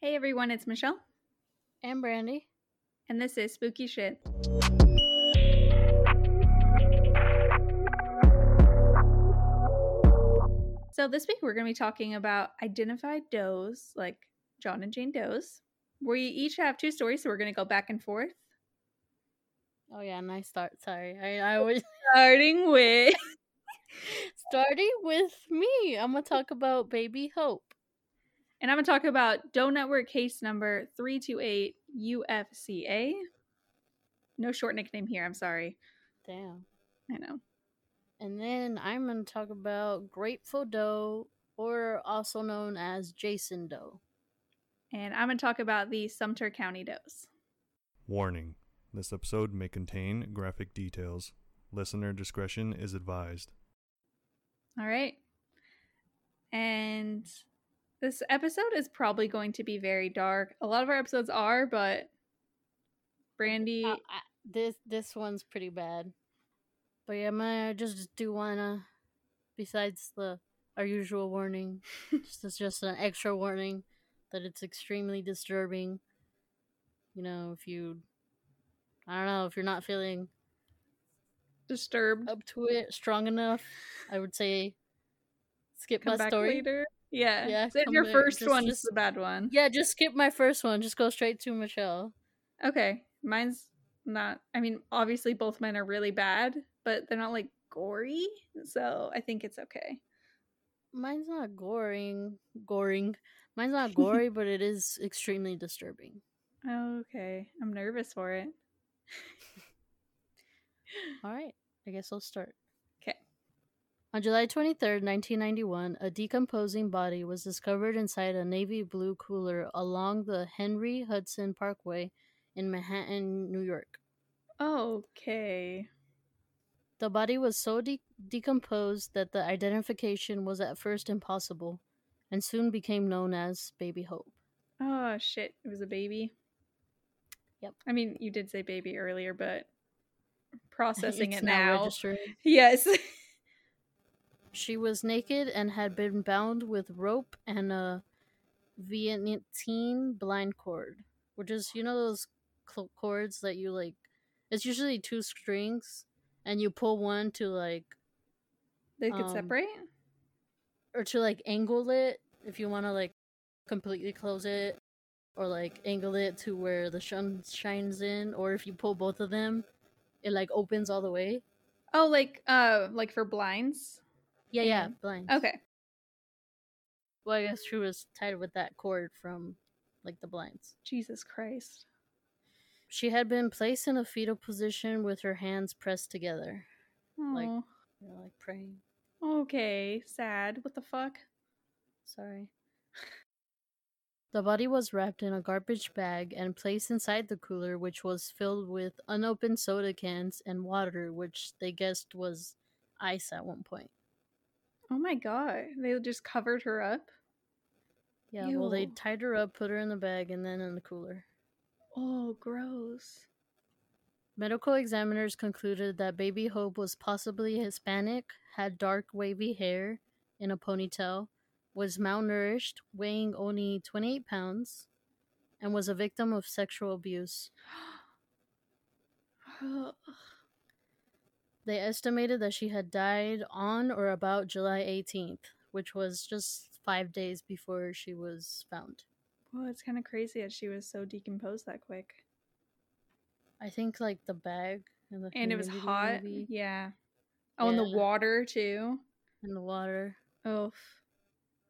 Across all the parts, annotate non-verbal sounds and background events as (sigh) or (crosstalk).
Hey everyone, it's Michelle, And Brandy. and this is Spooky Shit. So this week we're going to be talking about identified does, like John and Jane Does. We each have two stories, so we're going to go back and forth. Oh yeah, nice start. Sorry. I, I always (laughs) Starting with (laughs) starting with me. I'm gonna talk about baby Hope. And I'm going to talk about Doe Network case number 328 UFCA. No short nickname here, I'm sorry. Damn. I know. And then I'm gonna talk about Grateful Doe, or also known as Jason Doe. And I'm going to talk about the Sumter County Does. Warning this episode may contain graphic details. Listener discretion is advised. All right. And this episode is probably going to be very dark. A lot of our episodes are, but Brandy, Uh, I, this this one's pretty bad. But yeah, I'm just do wanna besides the our usual warning. (laughs) just it's just an extra warning that it's extremely disturbing. You know, if you I don't know, if you're not feeling disturbed. up to it strong enough, I would say skip Come my story. later. Yeah. Yeah, if your first Just- one just- is the bad one. Yeah, just skip my first one. Just go straight to Michelle. Okay. Mine's not, I mean, obviously both mine are really bad, but they're not like gory. So I think it's okay. Mine's not goring. Goring. Mine's not (laughs) gory, but it is extremely disturbing. Okay. I'm nervous for it. (laughs) All right, I guess I'll start. On July 23rd, 1991, a decomposing body was discovered inside a navy blue cooler along the Henry Hudson Parkway in Manhattan, New York. Okay. The body was so de- decomposed that the identification was at first impossible and soon became known as Baby Hope. Oh shit, it was a baby. Yep. I mean, you did say baby earlier, but processing it now. registering. Yes. (laughs) She was naked and had been bound with rope and a Venetian blind cord, which is you know those cl- cords that you like. It's usually two strings, and you pull one to like they could Um, separate. or to like angle it if you want to like completely close it, or like angle it to where the sun shines in, or if you pull both of them, it like opens all the way. Oh, like uh, like for blinds. Yeah, yeah, mm-hmm. And- blind. Okay. Well, I guess she was tied with that cord from like the blinds. Jesus Christ. She had been placed in a fetal position with her hands pressed together, Like- Oh. you know, like praying. Okay. Sad. What the fuck? Sorry. (laughs) The body was wrapped in a garbage bag and placed inside the cooler, which was filled with unopened soda cans and water, which they guessed was ice at one point. Oh my god. They just covered her up. Yeah, well, they tied her up, put her in the bag, and then in the cooler. Oh, gross. Medical examiners concluded that baby Hope was possibly Hispanic, had dark wavy hair in a ponytail, was malnourished, weighing only 28 pounds, and was a victim of sexual abuse. (gasps) They estimated that she had died on or about July 18th, which was just five days before she was found. well, it's kind of crazy that she was so decomposed that quick. I think like the bag and the And it was hot. maybe, Yeah. Oh, and the water too. and the water. Oh,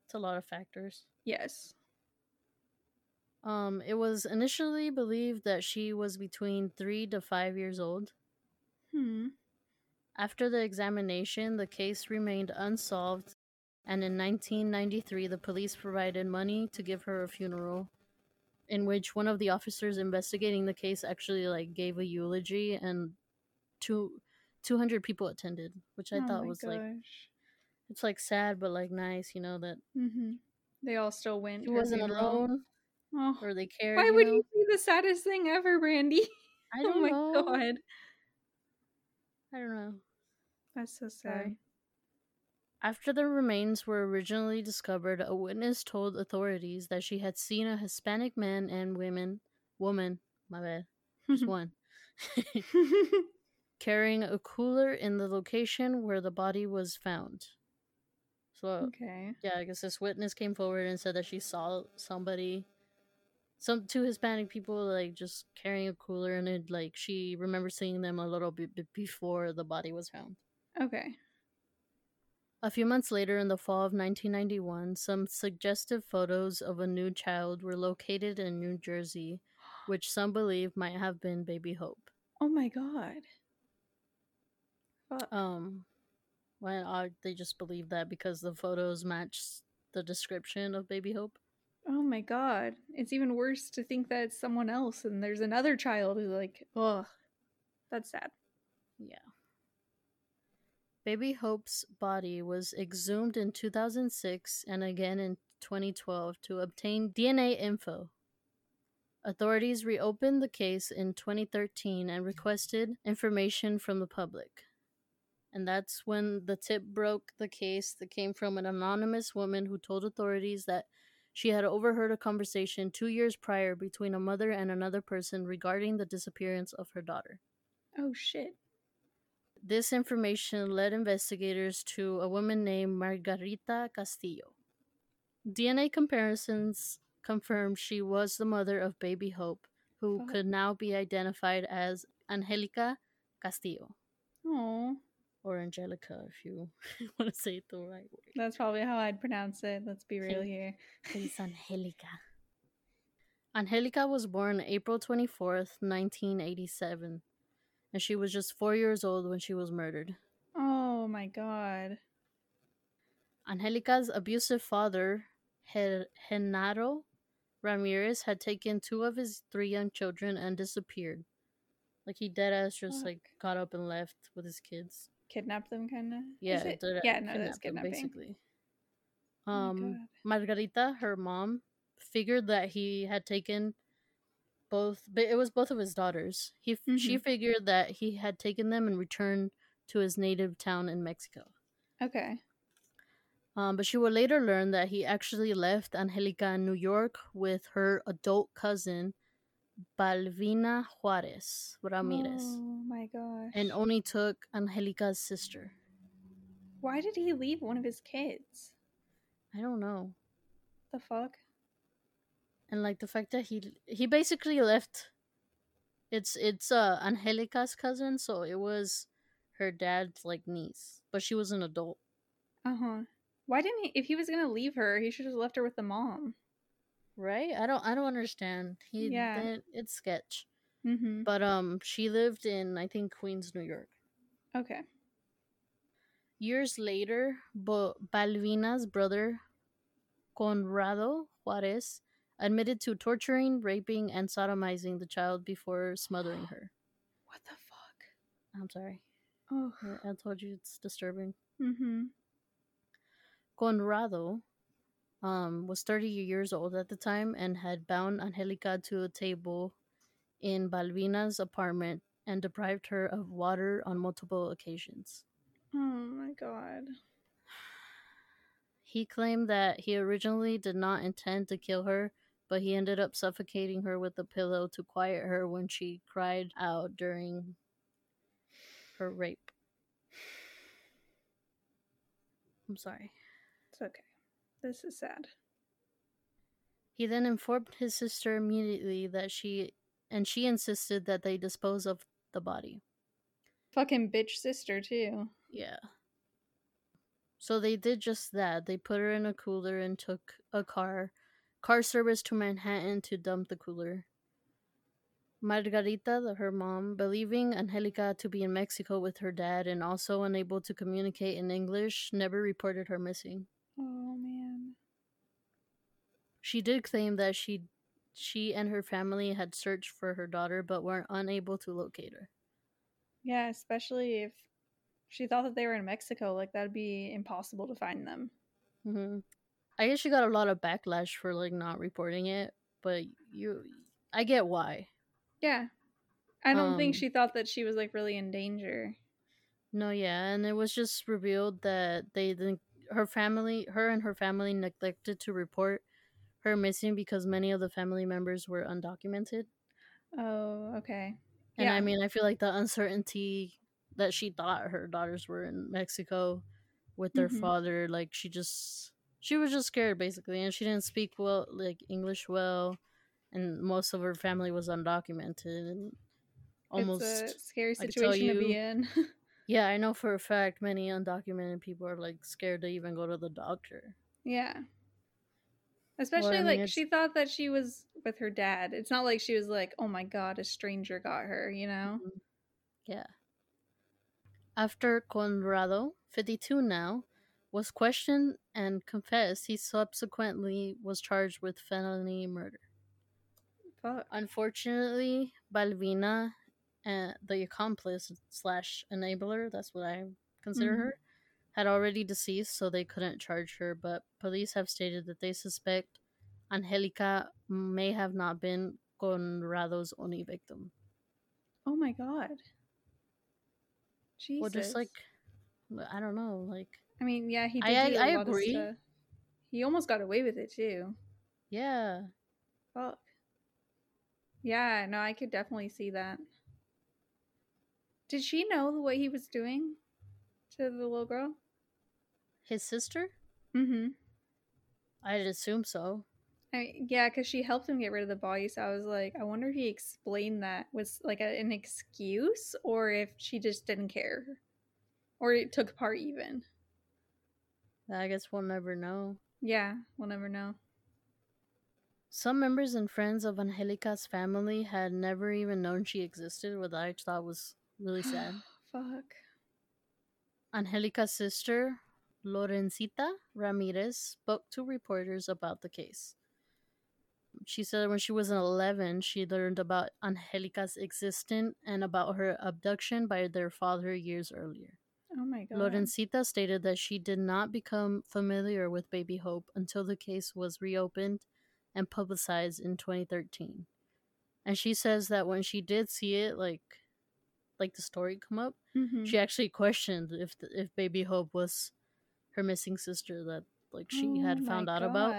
It's a lot of factors. yes. Um, it was initially believed that she was between three to five years old. Hmm. After the examination, the case remained unsolved, and in 1993, the police provided money to give her a funeral, in which one of the officers investigating the case actually like gave a eulogy, and two. 200 people attended, which I oh thought was like it's like sad but like nice, you know that Mm-hmm. They all still went. she wasn't alone Oh, or they cared. why you would know? you be the saddest thing ever, Brandy? (laughs) I oh don't my know. god, I don't know. That's so sad. Sorry. After the remains were originally discovered, a witness told authorities that she had seen a Hispanic man and women, woman, my bad, just (laughs) one, (laughs) carrying a cooler in the location where the body was found. So, okay. yeah, I guess this witness came forward and said that she saw somebody, some two Hispanic people, like just carrying a cooler, and it like she remembers seeing them a little bit before the body was found. Okay. A few months later, in the fall of 1991, some suggestive photos of a new child were located in New Jersey, which some believe might have been Baby Hope. Oh my god. Fuck. Um, well, uh, they just believe that because the photos match the description of Baby Hope. oh my god. It's even worse to think that it's someone else and there's another child who's like, ugh. That's sad. Baby Hope's body was exhumed in 2006 and again in 2012 to obtain DNA info. Authorities reopened the case in 2013 and requested information from the public. And that's when the tip broke the case that came from an anonymous woman who told authorities that she had overheard a conversation two years prior between a mother and another person regarding the disappearance of her daughter. Oh shit. This information led investigators to a woman named Margarita Castillo. DNA comparisons confirmed she was the mother of baby Hope, who Fuck. could now be identified as Angelica Castillo, Oh. or Angelica if you (laughs) want to say it the right way. That's probably how I'd pronounce it. Let's be real here. It's (laughs) Angelica. Angelica was born April 24th, 1987, and she was just four years old when she was murdered. Oh my god. Angelica's abusive father, Gen- Genaro Ramirez, had taken two of his three young children and disappeared. Like he dead ass just like got up and left with his kids. Kidnapped them kind of? Yeah, it? dead- yeah, no, that's them, kidnapping. basically. Oh Um, God. Margarita, her mom, figured that he had taken both, but it was both of his daughters. He f she figured that he had taken them and returned to his native town in Mexico. Okay. Um, but she would later learn that he actually left Angelica in New York with her adult cousin, Balvina Juarez Ramirez, Oh my gosh. and only took Angelica's sister. why did he leave one of his kids? I don't know. The fuck? And like the fact that he he basically left. It's it's uh Angelica's cousin, so it was her dad's like niece, but she was an adult. Uh huh. Why didn't he? If he was gonna leave her, he should have left her with the mom. Right? I don't I don't understand. He Yeah. that- it's sketch. Mm-hmm. But um she lived in I think Queens, New York. Okay. Years later, Bo- Balvina's brother, Conrado Juarez, admitted to torturing, raping, and sodomizing the child before smothering (gasps) her. What the fuck? I'm sorry. Oh. I- I told you it's disturbing. Mm-hmm. Conrado um, was 30 years old at the time and had bound Angelica to a table in Balvina's apartment and deprived her of water on multiple occasions. Oh my god. (sighs) He claimed that he originally did not intend to kill her, but he ended up suffocating her with a pillow to quiet her when she cried out during her rape. I'm sorry. It's okay. This is sad. He then informed his sister immediately that she and she insisted that they dispose of the body. Fucking bitch sister too. Yeah. So they did just that. They put her in a cooler and took a car car service to Manhattan to dump the cooler. Margarita, her mom, believing Angelica to be in Mexico with her dad and also unable to communicate in English, never reported her missing. Oh man. She did claim that she she and her family had searched for her daughter but were unable to locate her. Yeah, especially if she thought that they were in Mexico, like that'd be impossible to find them. hmm I guess she got a lot of backlash for like not reporting it, but you, I get why. Yeah. I don't think Um, she thought that she was like really in danger. No, yeah, and it was just revealed that they didn't her family, her and her family neglected to report her missing because many of the family members were undocumented. Oh, okay. And Yeah. I mean, I feel like the uncertainty that she thought her daughters were in Mexico with their Mhm. father, like she just she was just scared basically, and she didn't speak well like English well, and most of her family was undocumented and almost it's a scary I could tell situation to be in. (laughs) yeah, I know for a fact many undocumented people are like scared to even go to the doctor. yeah. Especially mean, like she thought that she was with her dad. It's not like she was like, "Oh my god, a stranger got her," you know? Mm-hmm. Yeah. After Conrado, 52 now, was questioned and confessed, he subsequently was charged with felony murder. Fuck. Unfortunately, Balvina, uh, the accomplice slash enabler, that's what I consider Mhm. her, had already deceased, so they couldn't charge her. But police have stated that they suspect Angelica may have not been Conrado's only victim. Oh my god. Jesus. Well, just like I don't know, like I mean, yeah, he did I- do a I lot agree. He almost got away with it too. yeah, Fuck. Yeah, no, I could definitely see that. Did she know what he was doing to the little girl? his sister. Mm-hmm. I'd assume so. I mean, yeah, because she helped him get rid of the body. So I was like, I wonder if he explained that was like a, an excuse, or if she just didn't care, or it took part even. I guess we'll never know. Yeah, we'll never know. Some members and friends of Angelica's family had never even known she existed, which I thought was really sad. (gasps) Fuck. Angelica's sister, Lorencita Ramirez, spoke to reporters about the case. She said when she was 11, she learned about Angelica's existence and about her abduction by their father years earlier. Oh my god. Lorencita stated that she did not become familiar with Baby Hope until the case was reopened and publicized in 2013. And she says that when she did see it, like, like the story come up, Mhm. she actually questioned if the, if Baby Hope was her missing sister that like she had Oh my found out about,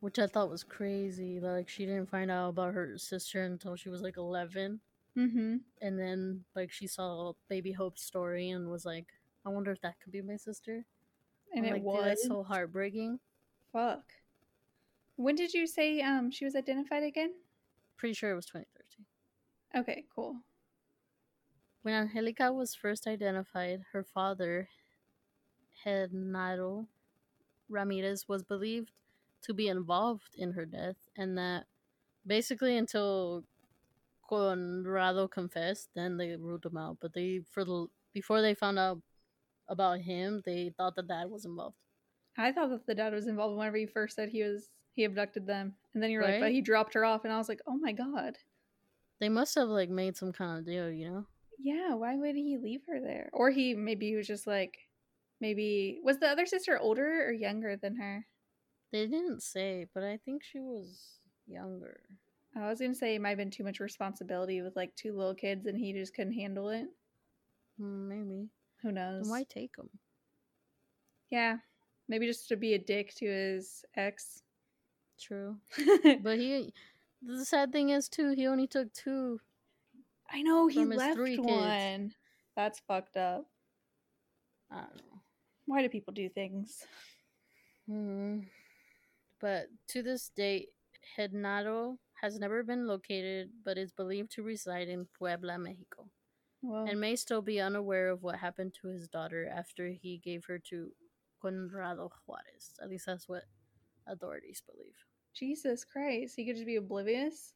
which I thought was crazy. Like she didn't find out about her sister until she was like 11 Mm-hmm. and then like she saw Baby Hope's story and was like, I wonder if that could be my sister. And I'm it like, was "Dude, that's so heartbreaking. fuck. When did you say um she was identified again? Pretty sure it was 2013. Okay, cool. When Angelica was first identified, her father, Genaro Ramirez, was believed to be involved in her death, and that basically until Conrado confessed, then they ruled him out. But they, for the before they found out about him, they thought that dad was involved. I thought that the dad was involved whenever you first said he was he abducted them, and then you're like, but he dropped her off, and I was like, oh my god. They must have like made some kind of deal, you know? Yeah, why would he leave her there? Or he maybe he was just like, maybe was the other sister older or younger than her? They didn't say, but I think she was younger. I was gonna say it might have been too much responsibility with like two little kids, and he just couldn't handle it. Hmm, Maybe. Who knows? Then why take him? Yeah, maybe just to be a dick to his ex. True. (laughs) But he, the sad thing is too, he only took two. I know he left three kids. one. That's fucked up. I don't know. Why do people do things? Hmm. But to this date, Genaro has never been located, but is believed to reside in Puebla, Mexico, Well, and may still be unaware of what happened to his daughter after he gave her to Conrado Juarez. At least that's what authorities believe. Jesus Christ, he could just be oblivious.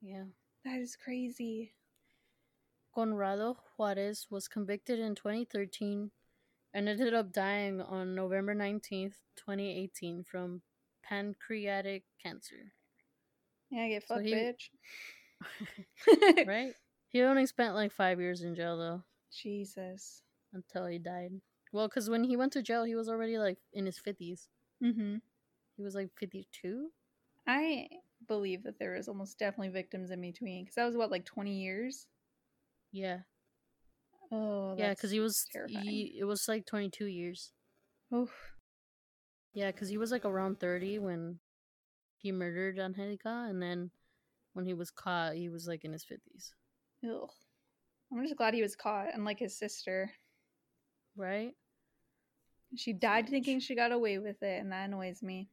Yeah. That is crazy. Conrado Juarez was convicted in 2013 and ended up dying on November 19th, 2018 from pancreatic cancer. Yeah, get So fucked, he- bitch. (laughs) (laughs) right? He only spent like five years in jail though Jesus. until he died. Well, because when he went to jail, he was already like in his 50s. Mm-hmm. He was like 52. I believe that there is almost definitely victims in between because that was what like 20 years. Yeah. Oh, yeah, because he was terrifying. he, it was like 22 years. Oof. Yeah, because he was like around 30 when he murdered Angelica, and then when he was caught, he was like in his 50s, Ugh. I'm just glad he was caught, unlike his sister. right? She died thinking she got away with it, and that annoys me.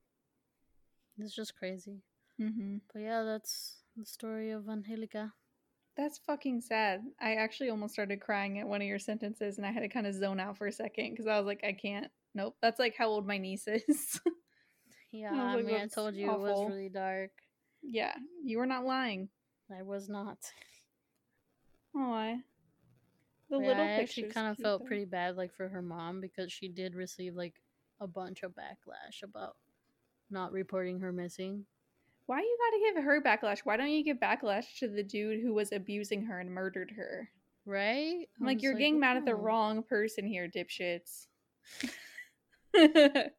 It's just crazy. Mm-hmm. But yeah, that's the story of Angelica. That's fucking sad. I actually almost started crying at one of your sentences, and I had to kind of zone out for a second because I was like, I can't. Nope. That's like how old my niece is. (laughs) Yeah, I I like, mean, I told you it was really dark. yeah, you were not lying. I was not. Oh, I. The But little I actually kind of felt though. pretty bad, like for her mom, because she did receive like a bunch of backlash about not reporting her missing. Why you gotta give her backlash? Why don't you give backlash to the dude who was abusing her and murdered her? Right? I'm like, you're getting mad at the wrong person here, dipshits. (laughs) I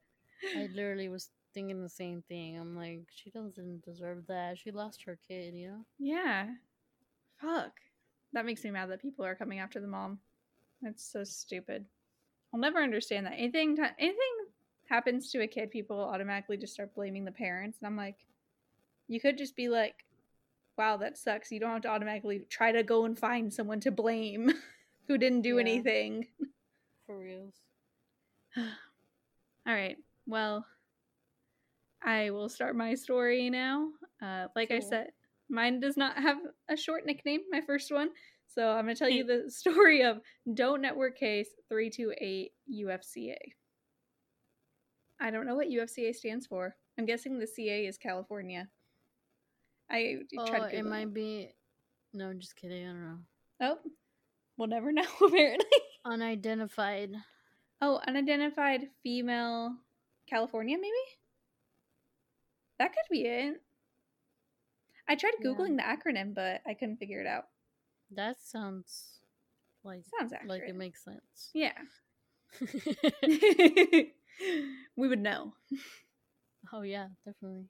literally was thinking the same thing. I'm like, she doesn't deserve that. She lost her kid, you know? yeah. Fuck. That makes me mad that people are coming after the mom. That's so stupid. I'll never understand that. Anything anything happens to a kid, people automatically just start blaming the parents, and I'm like, you could just be like, "Wow, that sucks." You don't have to automatically try to go and find someone to blame (laughs) who didn't do Yeah. anything. For reals. (sighs) All right. Well, I will start my story now. Uh, like I said, mine does not have a short nickname, my first one. So I'm going to tell you (laughs) the story of Doe Network Case 328 UFCA. I don't know what UFCA stands for. I'm guessing the CA is California. I Oh, tried to it might be. No, I'm just kidding. I don't know. Oh, we'll never (laughs) know, apparently. Unidentified. Oh, unidentified female California, maybe? That could be it. I tried Yeah. Googling the acronym, but I couldn't figure it out. That sounds like Sounds accurate. like it makes sense. Yeah. (laughs) (laughs) we would know. oh yeah, definitely.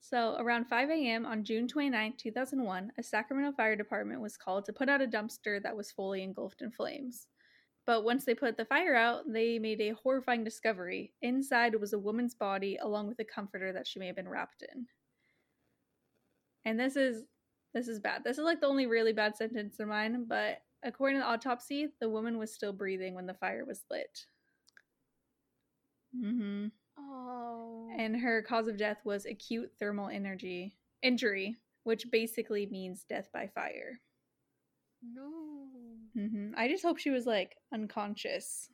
So, around 5 a.m. on June 29, 2001, a Sacramento fire department was called to put out a dumpster that was fully engulfed in flames. But once they put the fire out, they made a horrifying discovery. Inside was a woman's body along with a comforter that she may have been wrapped in. And this is this is bad. This is like the only really bad sentence in mine, but according to the autopsy, the woman was still breathing when the fire was lit. Mhm Oh. and her cause of death was acute thermal energy injury, which basically means death by fire. no. Hmm I just hope she was like unconscious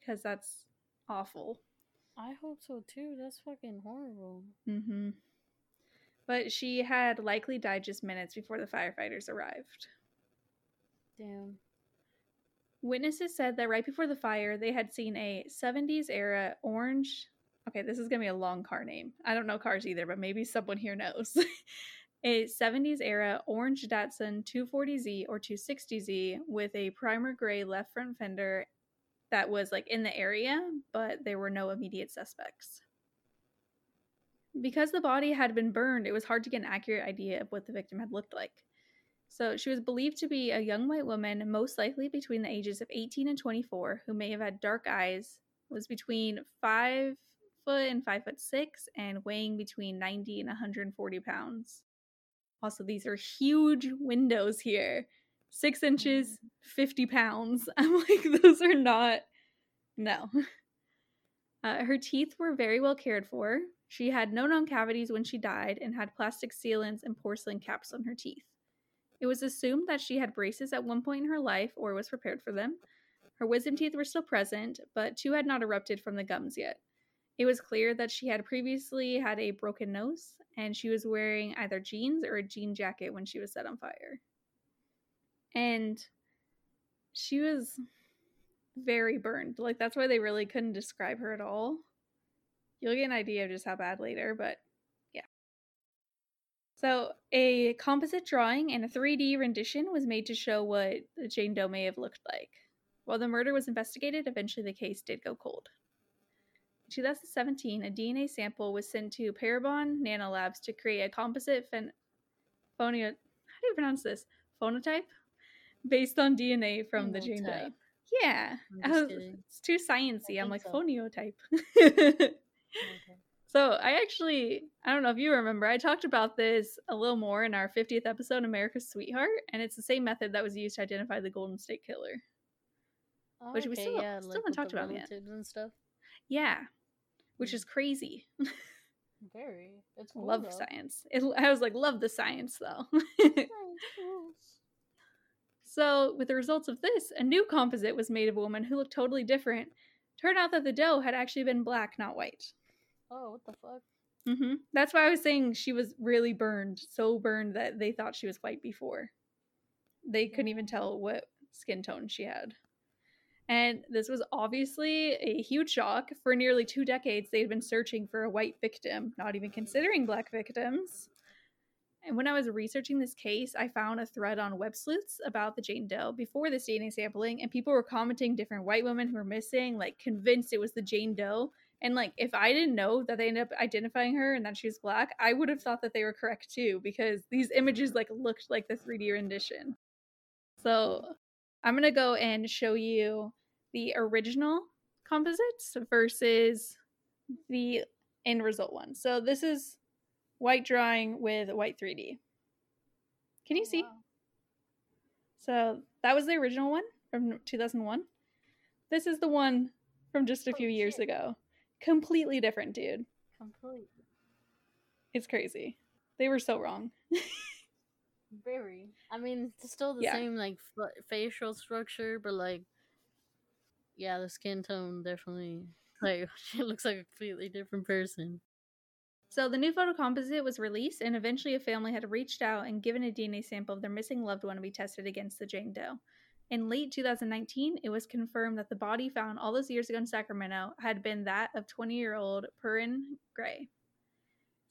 because that's awful. I hope so too. That's fucking horrible. Mm-hmm. But she had likely died just minutes before the firefighters arrived. Damn. Witnesses said that right before the fire, they had seen a 70s era orange. Okay, this is going to be a long car name. I don't know cars either, but maybe someone here knows. (laughs) a 70s era orange Datsun 240Z or 260Z with a primer gray left front fender that was like in the area, but there were no immediate suspects. Because the body had been burned, it was hard to get an accurate idea of what the victim had looked like. So she was believed to be a young white woman, most likely between the ages of 18 and 24, who may have had dark eyes, was between five foot and five foot six, and weighing between 90 and 140 pounds. Also, these are huge windows here. Six inches, 50 pounds. (laughs) I'm like, those are not. No. (laughs) Uh, her teeth were very well cared for. She had no known cavities when she died and had plastic sealants and porcelain caps on her teeth. It was assumed that she had braces at one point in her life or was prepared for them. Her wisdom teeth were still present, but two had not erupted from the gums yet. It was clear that she had previously had a broken nose, and she was wearing either jeans or a jean jacket when she was set on fire. And she was very burned. Like, that's why they really couldn't describe her at all. You'll get an idea of just how bad later, but yeah. so, a composite drawing and a 3D rendition was made to show what Jane Doe may have looked like. While the murder was investigated, eventually the case did go cold. In 2017, a DNA sample was sent to Parabon Nanolabs to create a composite phen- phonio- how do you pronounce this? Phonotype based on DNA from the Doe. Yeah, I'm I just was- it's too sciencey. I'm like so. phoniotype. Okay. (laughs) so I actually, I don't know if you remember, I talked about this a little more in our 50th episode, America's Sweetheart, and it's the same method that was used to identify the Golden State Killer. Oh, Which we okay, still- yeah, still like haven't talked about yet. and stuff. Yeah, which is crazy. (laughs) Very. It's cool. love though. science. It, I was like, love the science though. (laughs) So, with the results of this, a new composite was made of a woman who looked totally different. Turned out that the Doe had actually been black, not white. Oh, what the fuck? hmm That's why I was saying she was really burned, so burned that they thought she was white before. They couldn't even tell what skin tone she had. And this was obviously a huge shock. For nearly two decades, they had been searching for a white victim, not even considering black victims. And when I was researching this case, I found a thread on Web Sleuths about the Jane Doe before this DNA sampling, and people were commenting different white women who were missing, like convinced it was the Jane Doe. And like, if I didn't know that they ended up identifying her and that she was black, I would have thought that they were correct too, because these images like looked like the 3D rendition. So I'm gonna go and show you the original composites versus the end result one. So this is white drawing with white 3D. Can you Oh, see? wow. So that was the original one from 2001. This is the one from just a Oh, few years shit. ago. Completely different, dude. Complete. It's crazy. They were so wrong. (laughs) Very. I mean, it's still the Yeah. same like f- facial structure, but like, yeah, the skin tone definitely (laughs) like (laughs) she looks like a completely different person. So the new photo composite was released, and eventually a family had reached out and given a DNA sample of their missing loved one to be tested against the Jane Doe. In late 2019, it was confirmed that the body found all those years ago in Sacramento had been that of 20 year old Perrin Gray.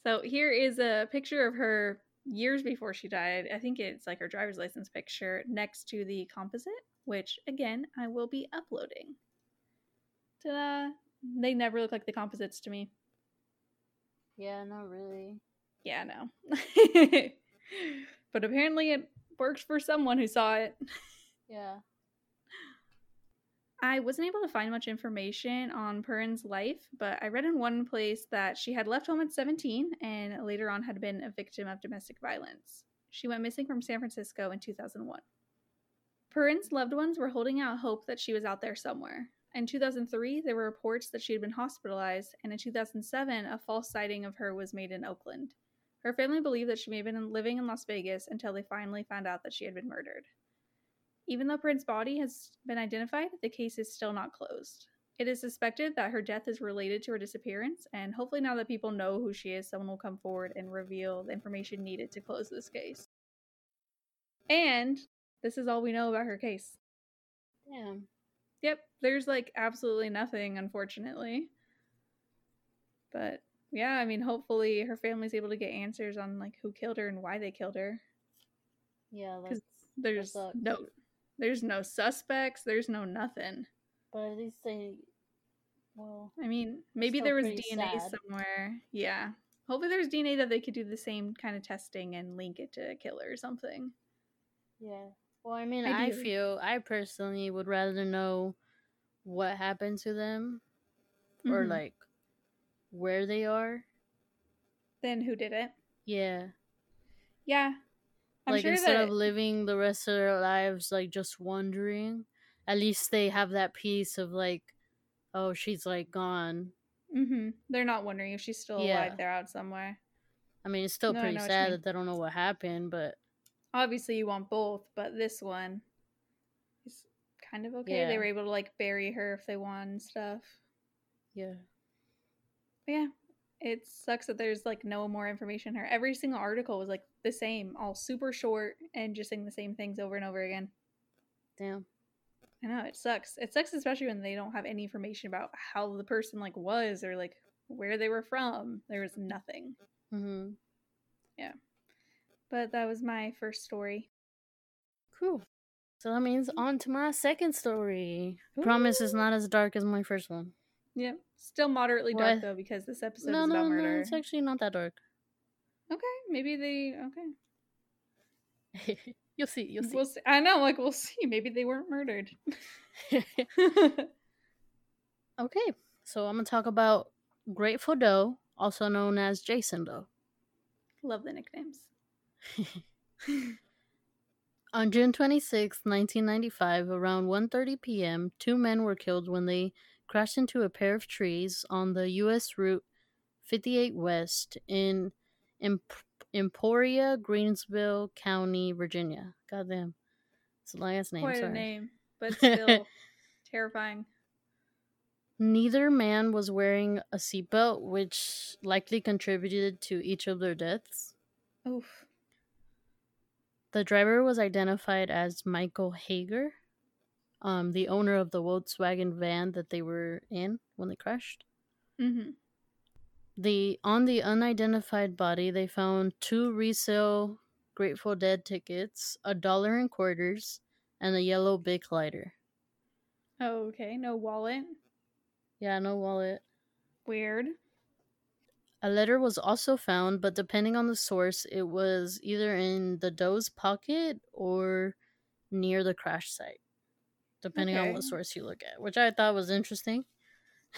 So here is a picture of her years before she died. I think it's like her driver's license picture next to the composite, which again, I will be uploading. Ta da! They never look like the composites to me. Yeah, not really. Yeah, no. (laughs) but apparently it worked for someone who saw it. Yeah. I wasn't able to find much information on Perrin's life, but I read in one place that she had left home at 17 and later on had been a victim of domestic violence. She went missing from San Francisco in 2001. Perrin's loved ones were holding out hope that she was out there somewhere. In 2003, there were reports that she had been hospitalized, and in 2007, a false sighting of her was made in Oakland. Her family believed that she may have been living in Las Vegas until they finally found out that she had been murdered. Even though Perrin's body has been identified, the case is still not closed. It is suspected that her death is related to her disappearance, and hopefully, now that people know who she is, someone will come forward and reveal the information needed to close this case. And this is all we know about her case. Damn. Yep, there's like absolutely nothing, unfortunately. But yeah, I mean, hopefully, her family's able to get answers on like who killed her and why they killed her. Yeah, There's no, there's no suspects. There's no nothing. but at least they well I mean, maybe there was DNA sad. somewhere. Yeah. Hopefully there's DNA that they could do the same kind of testing and link it to a killer or something. yeah. Well, I mean, I Ideally. feel I personally would rather know what happened to them or Mhm. like where they are. Then who did it? Yeah. Yeah. I'm like sure instead that of living the rest of their lives like just wondering, at least they have that peace of like, oh, she's like gone. Mm-hmm. they're not wondering if she's still Yeah. alive. They're out somewhere. I mean, it's still No, pretty know what you sad that they don't know what happened, but Obviously, you want both, but this one is kind of okay. They were able to like bury her if they want and stuff. yeah. But yeah, it sucks that there's like no more information here. Every single article was like the same, all super short and just saying the same things over and over again. Damn. I know it sucks. It sucks especially when they don't have any information about how the person like was or like where they were from. There was nothing. Mm-hmm. Yeah. But that was my first story. Cool. So that means on to my second story. Promise it's not as dark as my first one. Yep. Still moderately dark What? though because this episode no, is no, about no, murder. it's actually not that dark. Okay, maybe they okay. (laughs) you'll see. You'll see. We'll see. I know, like we'll see. Maybe they weren't murdered. (laughs) (laughs) okay, so I'm gonna talk about Grateful Doe, also known as Jason Doe. Love the nicknames. On June 26, 1995, around 1:30 p.m., two men were killed when they crashed into a pair of trees on the U.S. Route 58 West in Emp- Emporia, Greensville County, Virginia. Goddamn, it's a long ass name. Quite sorry. a name, but (laughs) still terrifying. Neither man was wearing a seatbelt, which likely contributed to each of their deaths. Oof. The driver was identified as Michael Hager, um, the owner of the Volkswagen van that they were in when they crashed. Mm-hmm. The on the unidentified body, they found two resale Grateful Dead tickets, a dollar in quarters, and a yellow Bic lighter. Oh, okay. No wallet. Yeah, no wallet. Weird. A letter was also found, but depending on the source, it was either in the Doe's pocket or near the crash site, depending on what source you look at, which I thought was interesting.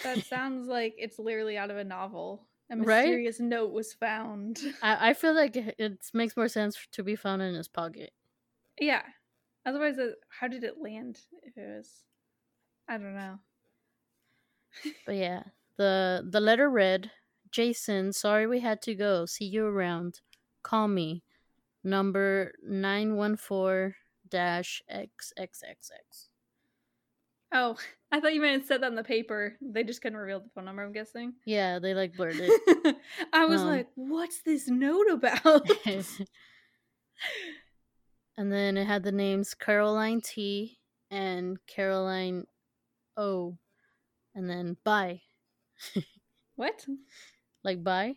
That (laughs) sounds like it's literally out of a novel. A Right? mysterious note was found. (laughs) I, I feel like it, it makes more sense to be found in his pocket. yeah. Otherwise, uh, how did it land? If it was, I don't know. (laughs) But yeah, the the letter read, "Jason, sorry we had to go. See you around. Call me. Number nine one four dash xxxx." Oh, (laughs) I thought you meant it said that on the paper. They just couldn't reveal the phone number. I'm guessing. Yeah, they like blurred it. (laughs) I was Um, like, "What's this note about?" (laughs) and then it had the names Caroline T and Caroline O, and then bye, what? like bye.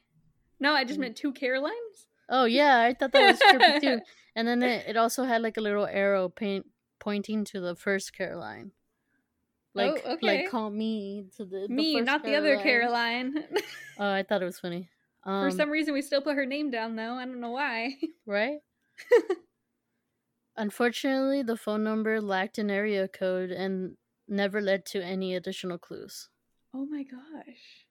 No, I just Mm. meant two Carolines. Oh yeah, I thought that was trippy too. And then it, it also had like a little arrow paint pointing to the first Caroline. Like Oh, okay. like call me to the, the Me, not the other Caroline. (laughs) Oh, I thought it was funny. (laughs) Um, For some reason, we still put her name down, though. I don't know why. (laughs) right? Unfortunately, the phone number lacked an area code and never led to any additional clues. oh my gosh.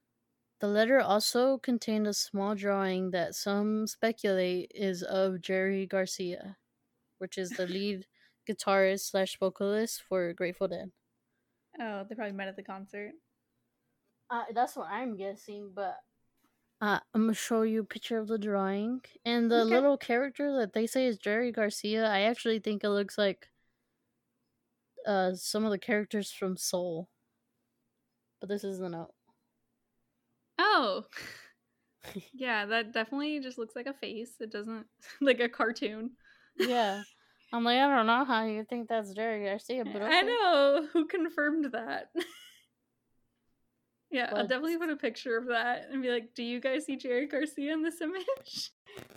The letter also contained a small drawing that some speculate is of Jerry Garcia, which is the lead guitarist slash vocalist for Grateful Dead. Oh, they probably met at the concert. Uh, that's what I'm guessing, but uh, I'm gonna show you a picture of the drawing and the Okay. little character that they say is Jerry Garcia. I actually think it looks like uh some of the characters from Soul, but this is the note. Oh. (laughs) yeah, that definitely just looks like a face. It doesn't (laughs) like a cartoon. Yeah, (laughs) I'm like I don't know how you think that's Jerry Garcia, but okay. I know (laughs) who confirmed that. (laughs) yeah, I'll definitely put a picture of that and be like, "Do you guys see Jerry Garcia in this (laughs) image?"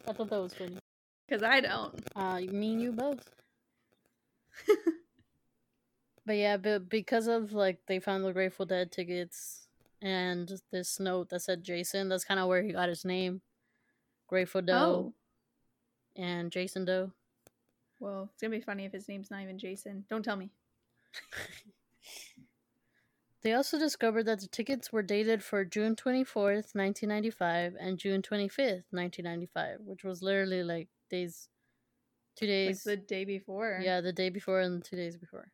I thought that was funny. Because I don't. Uh, me and you both. but yeah, but because of like they found the Grateful Dead tickets and this note that said Jason, that's kind of where he got his name. Grateful Doe Oh, and Jason Doe. Well, it's gonna be funny if his name's not even Jason. Don't tell me. (laughs) They also discovered that the tickets were dated for June 24th, 1995 and June 25th, 1995, which was literally like days two Like days. the day before. yeah, the day before and two days before.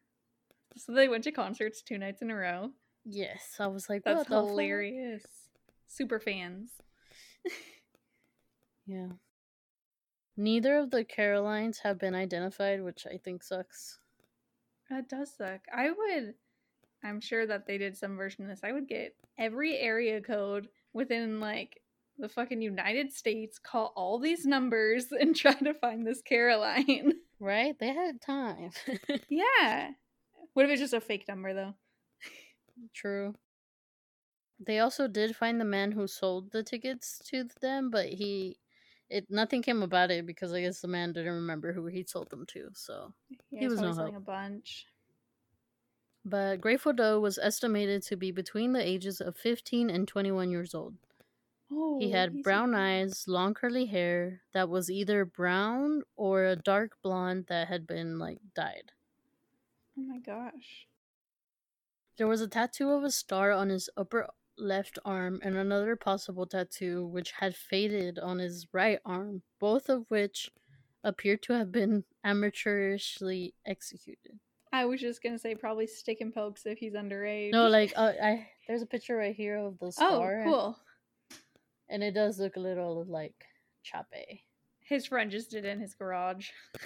So they went to concerts two nights in a row. Yes, I was like, That's what the fuck? hilarious. Super fans. (laughs) Yeah. Neither of the Carolines have been identified, which I think sucks. That does suck. I would. I'm sure that they did some version of this. I would get every area code within like the fucking United States, call all these numbers, and try to find this Caroline. (laughs) Right? They had time. (laughs) yeah. What if it's just a fake number though? True. They also did find the man who sold the tickets to them, but he it nothing came about it because I guess the man didn't remember who he sold them to, so Yeah, He was no selling help. a bunch. but Grateful Doe was estimated to be between the ages of 15 and 21 years old. Oh, He had brown young. eyes, long curly hair that was either brown or a dark blonde that had been like dyed. Oh my gosh. There was a tattoo of a star on his upper left arm and another possible tattoo which had faded on his right arm, both of which appear to have been amateurishly executed. I was just gonna say probably stick and pokes if he's underage. No, like uh, (laughs) I there's a picture right here of the scar. oh, cool. and it does look a little like chape. His friend just did it in his garage. (laughs)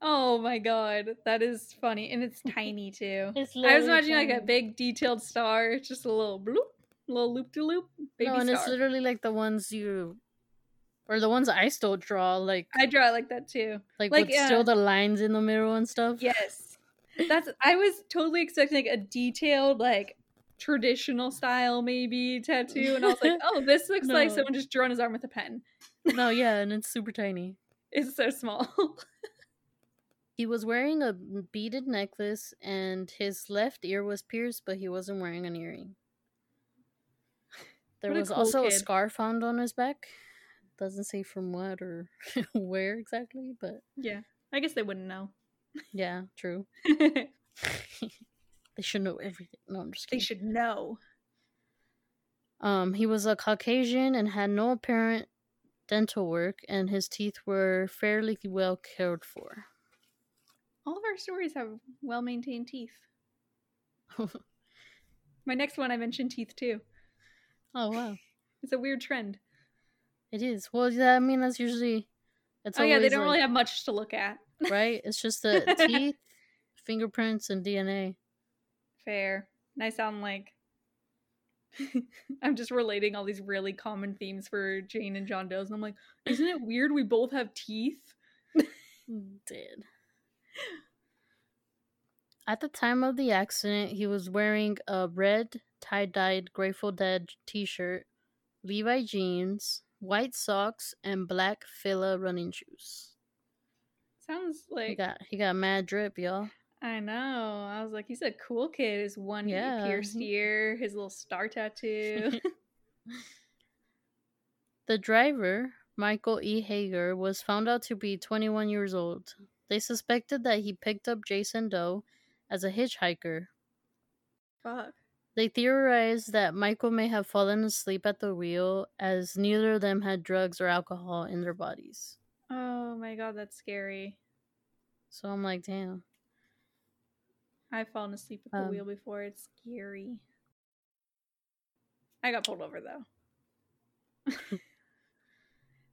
oh my god, that is funny, and it's (laughs) tiny too. It's I was imagining like a big detailed star, it's just a little bloop, little loop de loop, no, and star. it's literally like the ones you, or the ones I still draw, like I draw like that too. like, like, with still uh, the lines in the middle and stuff. Yes, (laughs) that's. I was totally expecting like a detailed like traditional style maybe tattoo, and I was like, (laughs) oh, this looks like someone just drew on his arm with a pen. no, yeah, and it's super tiny. It's so small. He was wearing a beaded necklace, and his left ear was pierced, but he wasn't wearing an earring. There was cool also a kid. scar found on his back. Doesn't say from what or (laughs) where exactly, but yeah, I guess they wouldn't know. yeah, true. (laughs) they they should know everything. No, I'm just kidding. They should know. Um, he was a Caucasian and had no apparent dental work, and his teeth were fairly well cared for. All of our stories have well maintained teeth. (laughs) My next one, I mentioned teeth too. oh wow, It's a weird trend. it is. Well, yeah, I mean that's usually. It's oh yeah, they don't really have much to look at. right? It's (laughs) just the teeth, fingerprints, and DNA. Fair. And I sound like (laughs) I'm just relating all these really common themes for Jane and John Doe's, and I'm like, isn't it weird we both have teeth? Dead. At the time of the accident, he was wearing a red tie-dyed Grateful Dead T-shirt, Levi jeans, white socks, and black Fila running shoes. Sounds like. He got he got mad drip, y'all. I know. I was like, he's a cool kid. His one Yeah. pierced (laughs) ear, his little star tattoo. (laughs) The driver, Michael E. Hager, was found out to be 21 years old. They suspected that he picked up Jason Doe as a hitchhiker. Fuck. They theorized that Michael may have fallen asleep at the wheel as neither of them had drugs or alcohol in their bodies. Oh my god, that's scary. So I'm like, damn. I've fallen asleep at the Um, wheel before. It's scary. I got pulled over though. (laughs)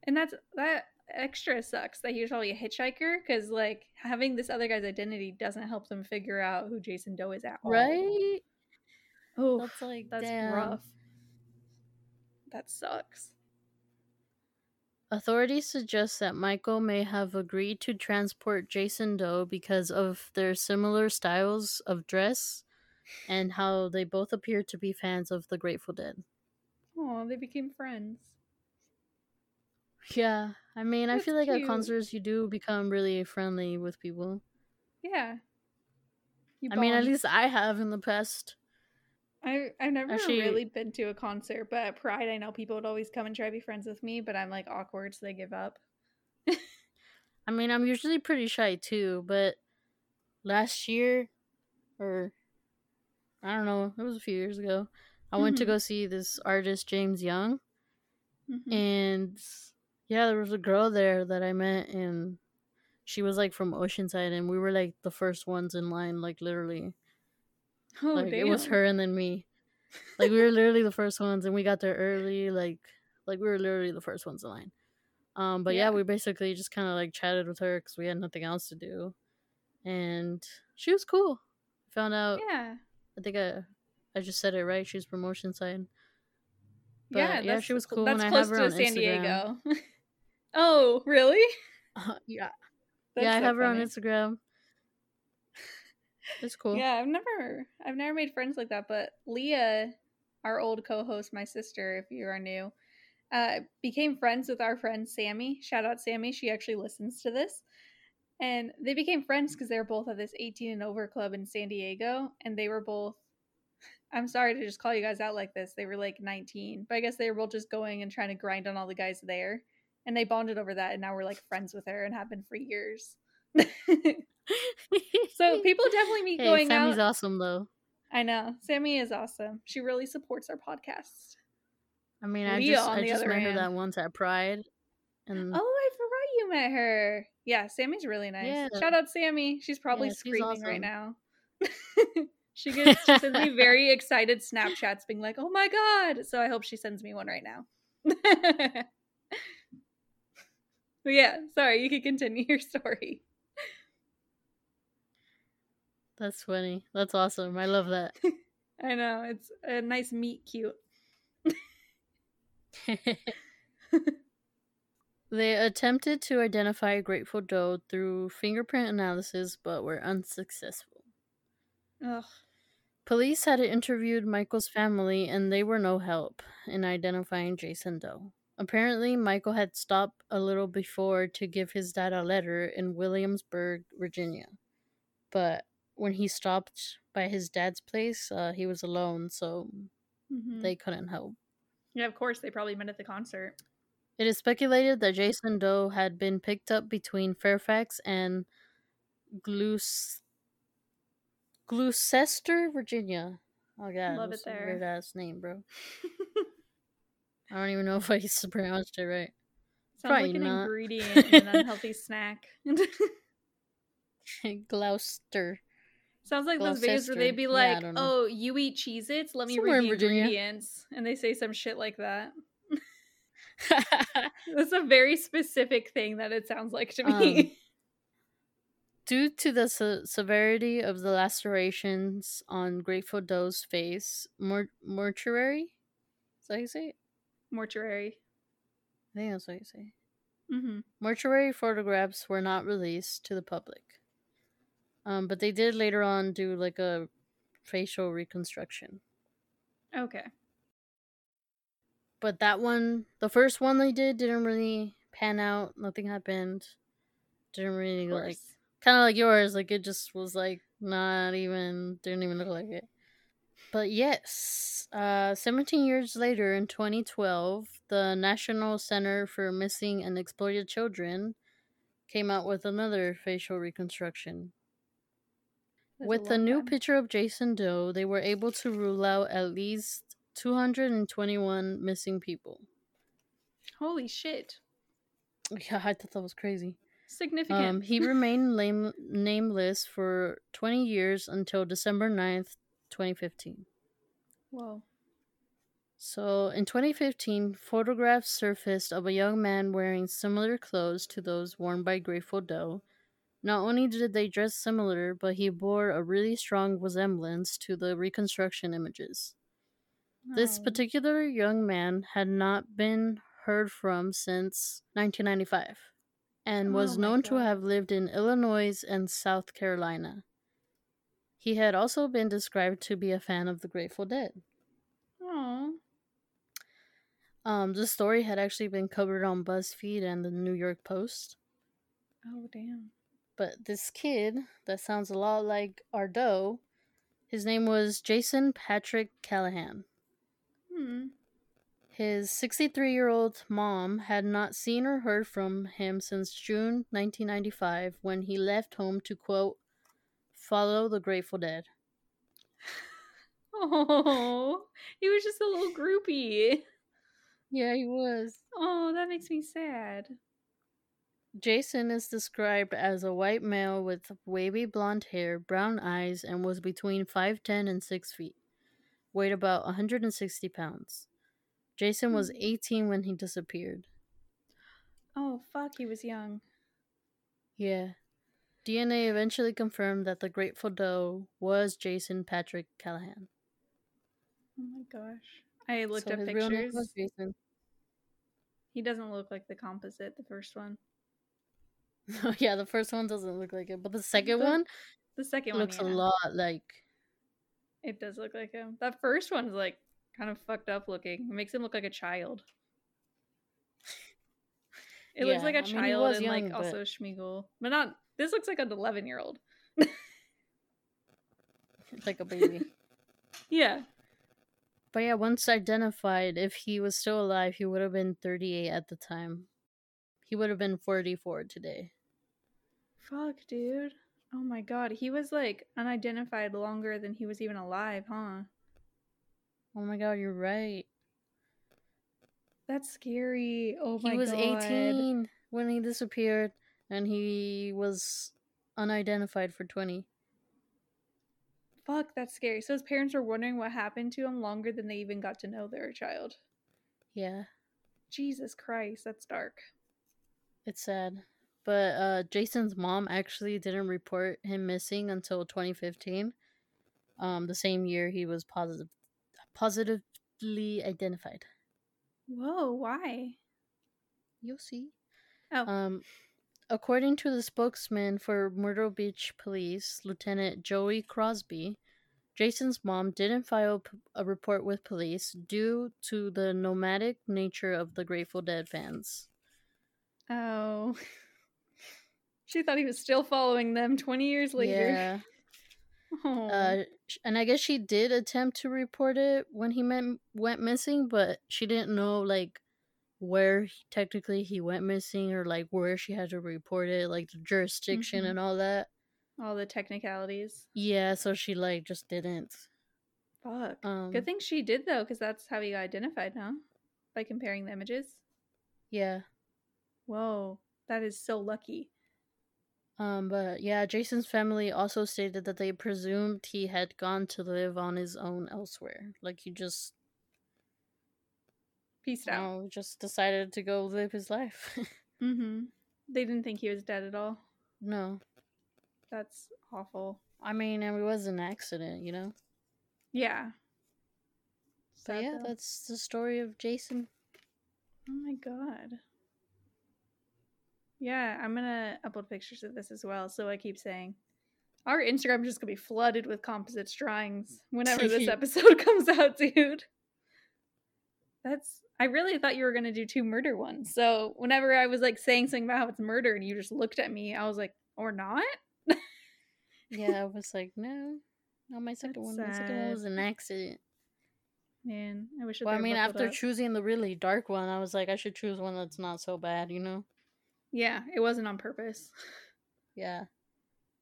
and that's that extra sucks that he was probably a hitchhiker because like having this other guy's identity doesn't help them figure out who Jason Doe is at all. Right? Oh, That's like, that's damn. rough. That sucks. Authorities suggest that Michael may have agreed to transport Jason Doe because of their similar styles of dress and how they both appear to be fans of the Grateful Dead. Oh, they became friends. Yeah, I mean, I feel like at concerts you do become really friendly with people. Yeah. You I mean, at least I have in the past. I I've never Actually- really been to a concert, but at Pride, I know people would always come and try to be friends with me, but I'm like awkward, so they give up. (laughs) I mean, I'm usually pretty shy too, but last year, or I don't know, it was a few years ago, I went to Mhm. go see this artist, James Young, Mhm. and yeah, there was a girl there that I met, and she was like from Oceanside, and we were like the first ones in line, like literally. Oh, like damn. it was her and then me. Like we were literally the first ones, and we got there early. Like, like we were literally the first ones in line. Um, but yeah, Yeah. we basically just kind of like chatted with her because we had nothing else to do, and she was cool. Found out. Yeah. I think I, I just said it right. She's promotion side. But, yeah, yeah, she was cool, That's close have her to San Instagram. Diego. (laughs) oh, really? Uh, yeah, That's yeah, I so have her on. Instagram. It's cool. Yeah, I've never I've never made friends like that, but Leah, our old co-host, my sister, if you are new, uh, became friends with our friend Sammy. Shout out Sammy, she actually listens to this. And they became friends because they were both at this 18 and over club in San Diego, and they were both (laughs) I'm sorry to just call you guys out like this. They were like 19, but I guess they were both just going and trying to grind on all the guys there. And they bonded over that, and now we're like friends with her and have been for years. (laughs) so people definitely meet hey, going Sammy's out. awesome though. I know. Sammy is awesome. She really supports our podcast. I mean, I Leah, just I just met her that once at Pride, and Oh, I forgot you met her. Yeah, Sammy's really nice. Yeah. Shout out Sammy. She's probably Yeah, screaming right now. (laughs) she gets she sends me very (laughs) excited Snapchats being like, "Oh my god." So I hope she sends me one right now. But yeah, sorry, you can continue your story. that's funny. That's awesome. I love that. (laughs) I know, it's a nice meet cute. (laughs) they attempted to identify Grateful Doe through fingerprint analysis, but were unsuccessful. Ugh. Police had interviewed Michael's family, and they were no help in identifying Jason Doe. Apparently, Michael had stopped a little before to give his dad a letter in Williamsburg, Virginia. But when he stopped by his dad's place, uh, he was alone, so Mhm. they couldn't help. Yeah, of course, they probably met at the concert. It is speculated that Jason Doe had been picked up between Fairfax and Glouc- Gloucester, Virginia. Oh god, Love that's it a there. weird ass name, bro. (laughs) I don't even know if I (laughs) pronounced it right. Sounds Probably like an not. ingredient in an unhealthy (laughs) snack. (laughs) Gloucester. Sounds like those videos where they'd be Gloucester. Yeah, like, "Oh, you eat Cheez-Its? Let me Somewhere read the Virginia. ingredients," and they say some shit like that. That's a very specific thing that it sounds like to me. Um, Due to the se- severity of the lacerations on Grateful Doe's face, mor- mortuary? Is that how you say it? Mortuary. I think that's what you say. Mm-hmm. Mortuary photographs were not released to the public. Um, but they did later on do like a facial reconstruction. Okay. But that one, the first one they did, didn't really pan out. Nothing happened. Didn't really like, kind of like yours. Like it just was like not even, didn't even look like it. But yes, uh, 17 years later in 2012, the National Center for Missing and Exploited Children came out with another facial reconstruction. That's With the new time. picture of Jason Doe, they were able to rule out at least 221 missing people. Holy shit. (laughs) Yeah, I thought that was crazy. Significant. Um, he remained lame, nameless for 20 years until December 9th, 2015. Whoa. So, in 2015, photographs surfaced of a young man wearing similar clothes to those worn by Grateful Doe. Not only did they dress similar, but he bore a really strong resemblance to the reconstruction images. This Oh. particular young man had not been heard from since 1995 and oh was Oh known to have lived in Illinois and South Carolina. He had also been described to be a fan of the Grateful Dead. Aw. Um, the story had actually been covered on BuzzFeed and the New York Post. Oh damn. But this kid that sounds a lot like Ardo, his name was Jason Patrick Callahan. Hmm. His 63 year old mom had not seen or heard from him since June 1995 when he left home to quote, follow the Grateful Dead. (laughs) Oh, he was just a little groupie. Yeah, he was. Oh, that makes me sad. Jason is described as a white male with wavy blonde hair, brown eyes, and was between 5'10 and 6 feet. Weighed about 160 pounds. Jason was Hmm. 18 when he disappeared. Oh, fuck, he was young. Yeah. DNA eventually confirmed that the Grateful Doe was Jason Patrick Callahan. Oh my gosh. I looked So up his real name pictures. was Jason. He doesn't look like the composite, the first one. (laughs) yeah, the first one doesn't look like it, but the second The- one The second one looks one a yeah. lot like. It does look like him. That first one's like kind of fucked up looking. It makes him look like a child. It looks like a I child was and young, like but- also Schmiegel. But not this looks like an eleven year old. like a baby. (laughs) Yeah. But yeah, once identified, if he was still alive, he would have been 38 at the time. He would have been 44 today. Fuck, dude. Oh my god, he was like unidentified longer than he was even alive, huh? Oh my god, you're right. That's scary. Oh my god. He was god. 18 when he disappeared, and he was unidentified for 20. Fuck, that's scary. So his parents were wondering what happened to him longer than they even got to know their child. Yeah, Jesus Christ, that's dark. it's sad. But uh, Jason's mom actually didn't report him missing until 2015. Um, the same year he was positive, positively identified. Whoa, why? You'll see. Oh, Um, according to the spokesman for Myrtle Beach Police, Lieutenant Joey Crosby, Jason's mom didn't file a report with police due to the nomadic nature of the Grateful Dead fans. oh. (laughs) she thought he was still following them 20 years later. Yeah. (laughs) Oh. Uh, and I guess she did attempt to report it when he went went missing, but she didn't know like where he, technically he went missing or like where she had to report it, like the jurisdiction Mhm. and all that. All the technicalities. Yeah, so she like just didn't. Fuck. Um, Good thing she did though, because that's how he got identified, huh? By comparing the images. Yeah. Whoa, that is so lucky. Um, but yeah, Jason's family also stated that they presumed he had gone to live on his own elsewhere. Like he just, Peace you out. know, just decided to go live his life. (laughs) Mm-hmm. They didn't think he was dead at all. no, That's awful. I mean, it was an accident, you know. Yeah. Sad, yeah, though. that's the story of Jason. Oh my god. Yeah, I'm gonna upload pictures of this as well. So I keep saying, our Instagram is just gonna be flooded with composites drawings whenever this (laughs) episode (laughs) comes out, dude. That's. I really thought you were gonna do two murder ones. So whenever I was like saying something about how it's murder, and you just looked at me, I was like, or not. (laughs) Yeah, I was like, no, not my second That's one. My second one was an accident. Man, I wish. Well, I mean, after choosing the really dark one, I was like, I should choose one that's not so bad, you know? yeah, it wasn't on purpose. Yeah.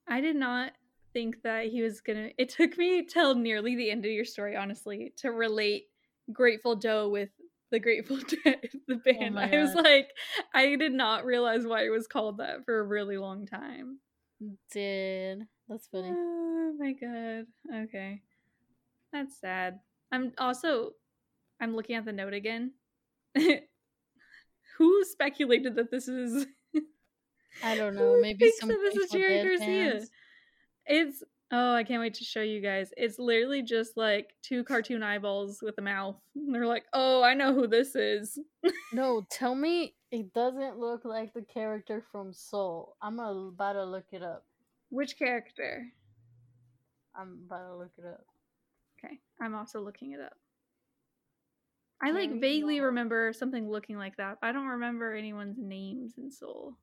I did not think that he was gonna. It took me till nearly the end of your story, honestly, to relate Grateful Joe with the Grateful (laughs) Dead, the oh band. my I was like, I did not realize why it was called that for a really long time. Did. That's funny. Oh my god. Okay, that's sad. I'm also, I'm looking at the note again. (laughs) Who speculated that this is? I don't (laughs) know. Maybe some this is Jerry Garcia. fans. It's oh, I can't wait to show you guys. It's literally just like two cartoon eyeballs with a mouth. And they're like, "Oh, I know who this is." No, (laughs) tell me it doesn't look like the character from Soul. I'm about to look it up. Which character? I'm about to look it up. Okay, I'm also looking it up. I like vaguely remember something looking like that. But I don't remember anyone's names in Soul.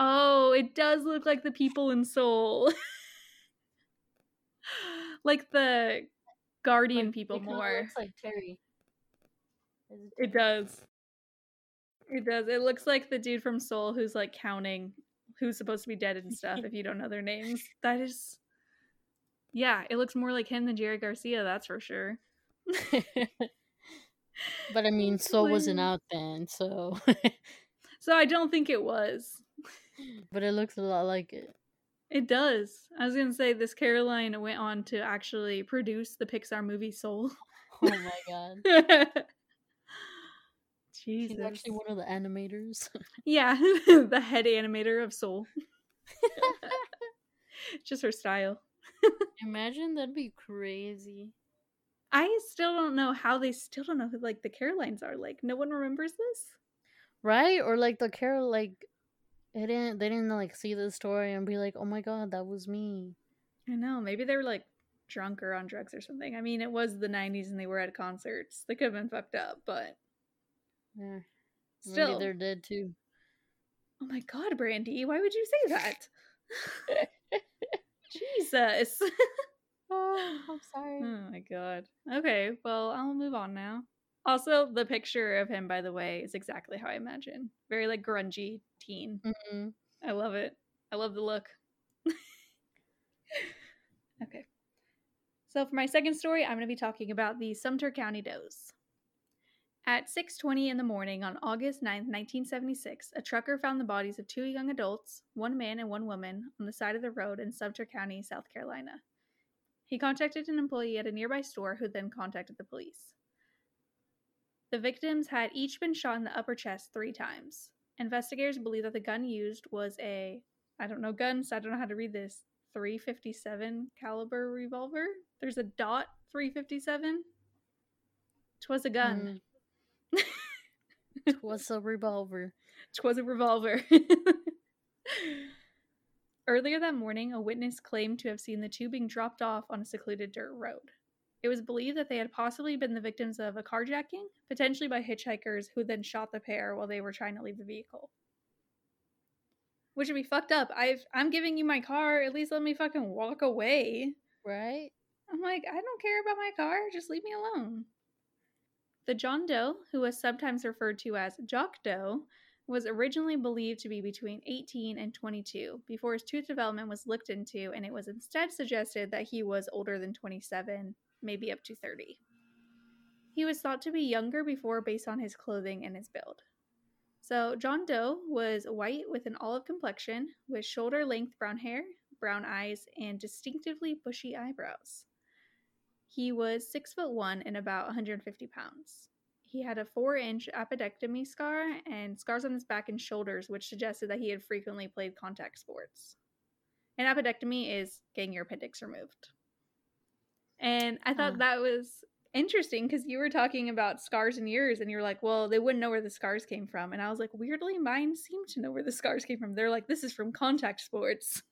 Oh, it does look like the people in Soul. (laughs) (laughs) like the guardian Like, people it more. looks like Terry. It does. It does. It looks like the dude from Soul who's like counting who's supposed to be dead and stuff if you don't know their names. (laughs) That is Yeah, it looks more like him than Jerry Garcia, that's for sure. (laughs) but I mean, Soul wasn't out then, so. So I don't think it was. but it looks a lot like it. It does. I was gonna say this Caroline went on to actually produce the Pixar movie Soul. Oh my god. Jesus. (laughs) She's actually one of the animators. (laughs) Yeah, (laughs) the head animator of Soul. Just her style. Imagine that'd be crazy. I still don't know how they still don't know who like the Carolines are. Like no one remembers this. Right? Or like the Carol like it didn't they didn't like see the story and be like, Oh my god, that was me. I know. Maybe they were like drunk or on drugs or something. I mean, it was the '90s and they were at concerts. They could have been fucked up, but Yeah. still. Maybe they're dead too. Oh my god, Brandy! Why would you say that? (laughs) Jesus. (laughs) Oh, I'm sorry. Oh my god. Okay, well, I'll move on now. Also, the picture of him, by the way, is exactly how I imagine. Very like grungy teen. Mm-hmm. I love it. I love the look. (laughs) okay. So for my second story, I'm going to be talking about the Sumter County Does. At 6:20 in the morning on August 9, 1976, a trucker found the bodies of two young adults, one man and one woman, on the side of the road in Sumter County, South Carolina. He contacted an employee at a nearby store who then contacted the police. The victims had each been shot in the upper chest 3 times. Investigators believe that the gun used was a I don't know guns, so I don't know how to read this. 357 caliber revolver. There's a dot 357. Twas a gun. Mm. (laughs) Twas a revolver? Twas a revolver. (laughs) Earlier that morning, a witness claimed to have seen the two being dropped off on a secluded dirt road. It was believed that they had possibly been the victims of a carjacking, potentially by hitchhikers who then shot the pair while they were trying to leave the vehicle. Which would be fucked up. I've I'm giving you my car, at least let me fucking walk away. Right? I'm like, I don't care about my car, just leave me alone. The John Doe, who was sometimes referred to as Jock Doe, was originally believed to be between 18 and 22 before his tooth development was looked into, and it was instead suggested that he was older than 27, maybe up to 30. He was thought to be younger before based on his clothing and his build. So, John Doe was white with an olive complexion, with shoulder length brown hair, brown eyes, and distinctively bushy eyebrows. He was six foot one and about 150 pounds. He had a four inch appendectomy scar and scars on his back and shoulders, which suggested that he had frequently played contact sports. An appendectomy is getting your appendix removed. And I thought Huh. that was interesting because you were talking about scars and yours, and you were like, well, they wouldn't know where the scars came from. And I was like, weirdly, mine seem to know where the scars came from. They're like, this is from contact sports.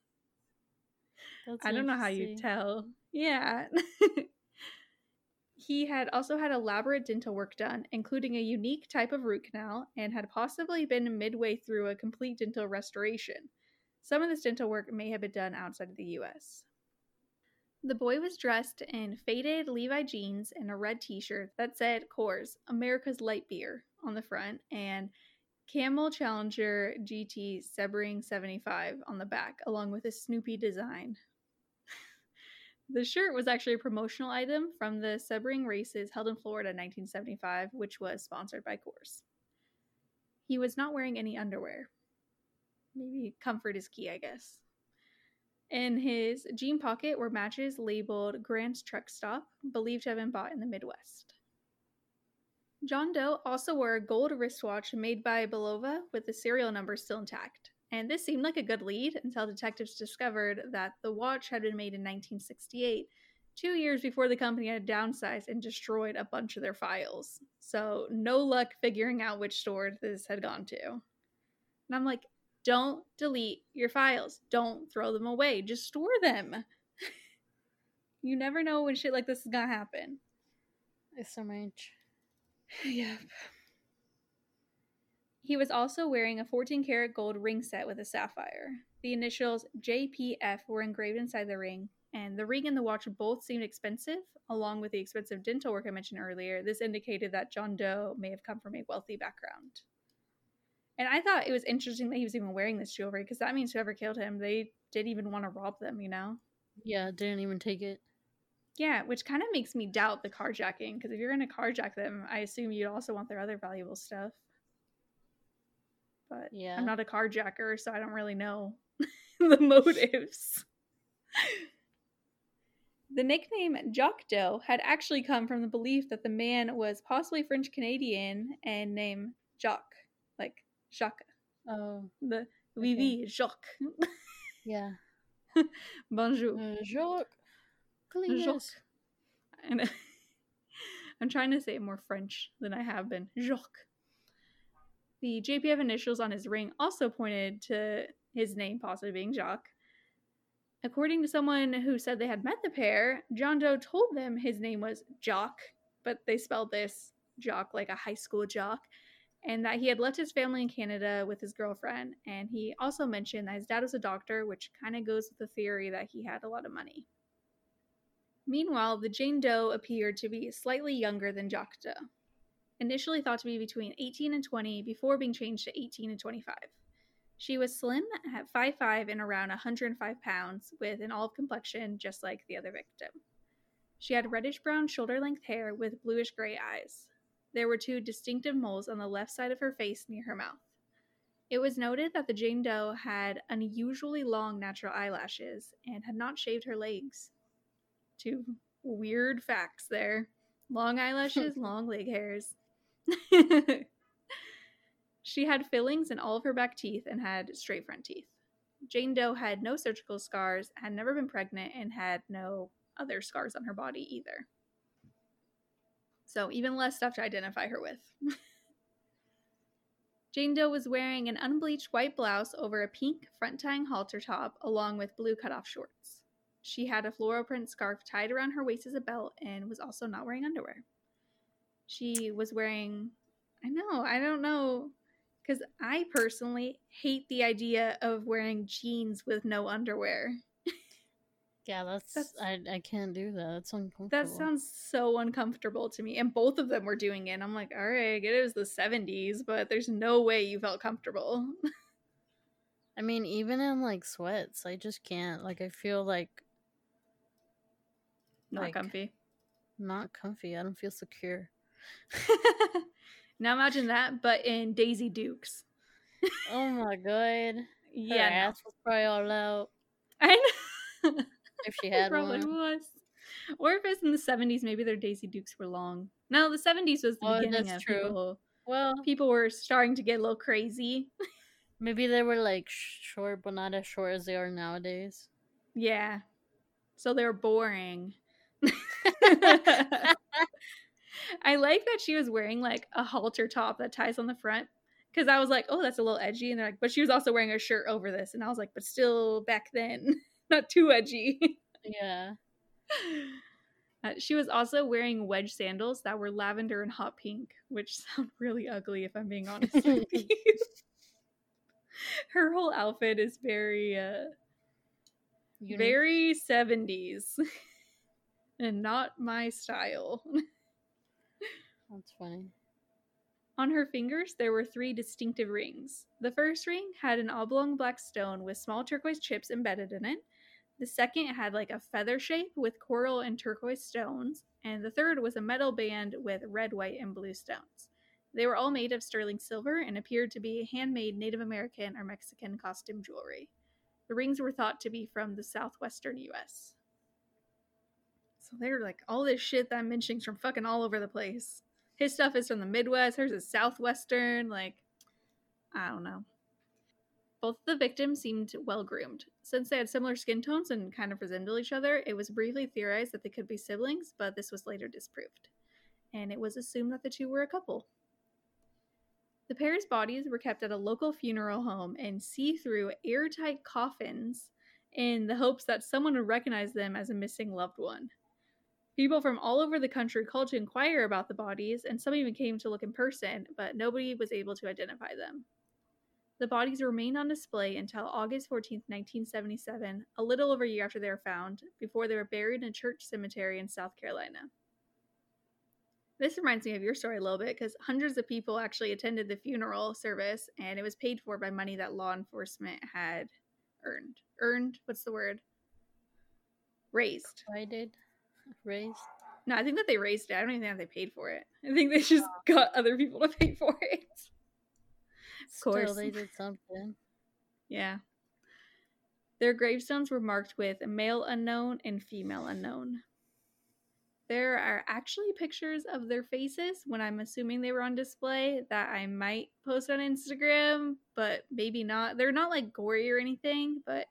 That's I don't know how you tell. Yeah. (laughs) he had also had elaborate dental work done, including a unique type of root canal, and had possibly been midway through a complete dental restoration. Some of this dental work may have been done outside of the US. The boy was dressed in faded Levi jeans and a red t shirt that said Coors, America's Light Beer, on the front, and Camel Challenger GT Sebring 75 on the back, along with a Snoopy design. (laughs) the shirt was actually a promotional item from the Sebring races held in Florida in 1975, which was sponsored by Coors. He was not wearing any underwear. Maybe comfort is key, I guess. In his jean pocket were matches labeled Grant's Truck Stop, believed to have been bought in the Midwest. John Doe also wore a gold wristwatch made by Bulova with the serial number still intact. And this seemed like a good lead until detectives discovered that the watch had been made in 1968, two years before the company had downsized and destroyed a bunch of their files. So, no luck figuring out which store this had gone to. And I'm like, don't delete your files. Don't throw them away. Just store them. (laughs) you never know when shit like this is gonna happen. It's so much. (sighs) Yep. He was also wearing a 14 karat gold ring set with a sapphire. The initials JPF were engraved inside the ring, and the ring and the watch both seemed expensive, along with the expensive dental work I mentioned earlier. This indicated that John Doe may have come from a wealthy background. And I thought it was interesting that he was even wearing this jewelry because that means whoever killed him, they didn't even want to rob them, you know? Yeah, didn't even take it. Yeah, which kind of makes me doubt the carjacking because if you're going to carjack them, I assume you'd also want their other valuable stuff. But Yeah. I'm not a carjacker, so I don't really know (laughs) the motives. The nickname Jock Doe had actually come from the belief that the man was possibly French Canadian and named like Jacques. Oh, The oui, Okay. oui, Jacques. yeah. (laughs) Bonjour. Uh, Jacques. Jacques. And (laughs) I'm trying to say it more French than I have been. Jacques. The JPF initials on his ring also pointed to his name possibly being Jacques. According to someone who said they had met the pair, John Doe told them his name was Jock, but they spelled this jock like a high school jock, and that he had left his family in Canada with his girlfriend. And he also mentioned that his dad was a doctor, which kind of goes with the theory that he had a lot of money. Meanwhile, the Jane Doe appeared to be slightly younger than Jacques initially thought to be between 18 and 20 before being changed to 18 and 25. She was slim at 5'5 and around 105 pounds, with an olive complexion just like the other victim. She had reddish brown shoulder length hair with bluish gray eyes. There were two distinctive moles on the left side of her face near her mouth. It was noted that the Jane Doe had unusually long natural eyelashes and had not shaved her legs. Two weird facts there long eyelashes, (laughs) long leg hairs. (laughs) she had fillings in all of her back teeth and had straight front teeth. Jane Doe had no surgical scars, had never been pregnant, and had no other scars on her body either. So, even less stuff to identify her with. (laughs) Jane Doe was wearing an unbleached white blouse over a pink front tying halter top along with blue cutoff shorts. She had a floral print scarf tied around her waist as a belt and was also not wearing underwear. She was wearing, I know, I don't know, because I personally hate the idea of wearing jeans with no underwear. Yeah, that's, that's I I can't do that. It's uncomfortable. That sounds so uncomfortable to me. And both of them were doing it. I'm like, all right, I get it was the 70s, but there's no way you felt comfortable. I mean, even in like sweats, I just can't. Like, I feel like not like, comfy. Not comfy. I don't feel secure. (laughs) now imagine that, but in Daisy Dukes. oh my god. (laughs) Yeah, Her ass was probably all out. I know. (laughs) (laughs) if she had probably one. was. Or if it's in the seventies, maybe their Daisy Dukes were long. No, the seventies was the oh, beginning of true. people. Well, people were starting to get a little crazy. (laughs) maybe they were like short, but not as short as they are nowadays. Yeah. So they were boring. (laughs) I like that she was wearing like a halter top that ties on the front because I was like, oh, that's a little edgy. And they're like, but she was also wearing a shirt over this. And I was like, but still back then, not too edgy. Yeah. (laughs) Uh, she was also wearing wedge sandals that were lavender and hot pink, which (laughs) sound really ugly if I'm being honest with (laughs) you. Her whole outfit is very, uh, Unique. very 70s and not my style. That's funny. On her fingers, there were three distinctive rings. The first ring had an oblong black stone with small turquoise chips embedded in it. The second had like a feather shape with coral and turquoise stones. And the third was a metal band with red, white, and blue stones. They were all made of sterling silver and appeared to be handmade Native American or Mexican costume jewelry. The rings were thought to be from the southwestern US. So they're like all this shit that I'm mentioning is from fucking all over the place. His stuff is from the Midwest, hers is Southwestern. Like, I don't know. Both the victims seemed well groomed. Since they had similar skin tones and kind of resembled each other, it was briefly theorized that they could be siblings, but this was later disproved. And it was assumed that the two were a couple. The pair's bodies were kept at a local funeral home in see through, airtight coffins in the hopes that someone would recognize them as a missing loved one. People from all over the country called to inquire about the bodies, and some even came to look in person, but nobody was able to identify them. The bodies remained on display until August 14, 1977, a little over a year after they were found, before they were buried in a church cemetery in South Carolina. This reminds me of your story a little bit because hundreds of people actually attended the funeral service and it was paid for by money that law enforcement had earned. Earned? What's the word? Raised. I did raised? No, I think that they raised it. I don't even think they paid for it. I think they just oh. got other people to pay for it. Of course. They did something. Yeah. Their gravestones were marked with male unknown and female unknown. There are actually pictures of their faces when I'm assuming they were on display that I might post on Instagram, but maybe not. They're not like gory or anything, but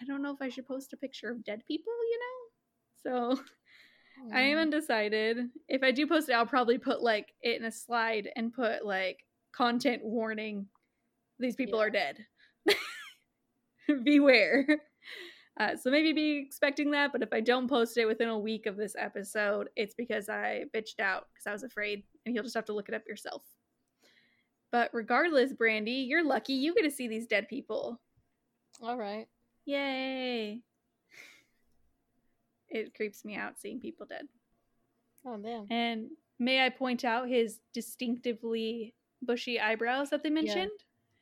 I don't know if I should post a picture of dead people, you know? So (laughs) I hmm. am undecided. If I do post it, I'll probably put like it in a slide and put like content warning. These people yeah. are dead. (laughs) Beware. Uh, so maybe be expecting that, but if I don't post it within a week of this episode, it's because I bitched out because I was afraid, and you'll just have to look it up yourself. But regardless, Brandy, you're lucky you get to see these dead people. All right. Yay it creeps me out seeing people dead. Oh damn. And may I point out his distinctively bushy eyebrows that they mentioned?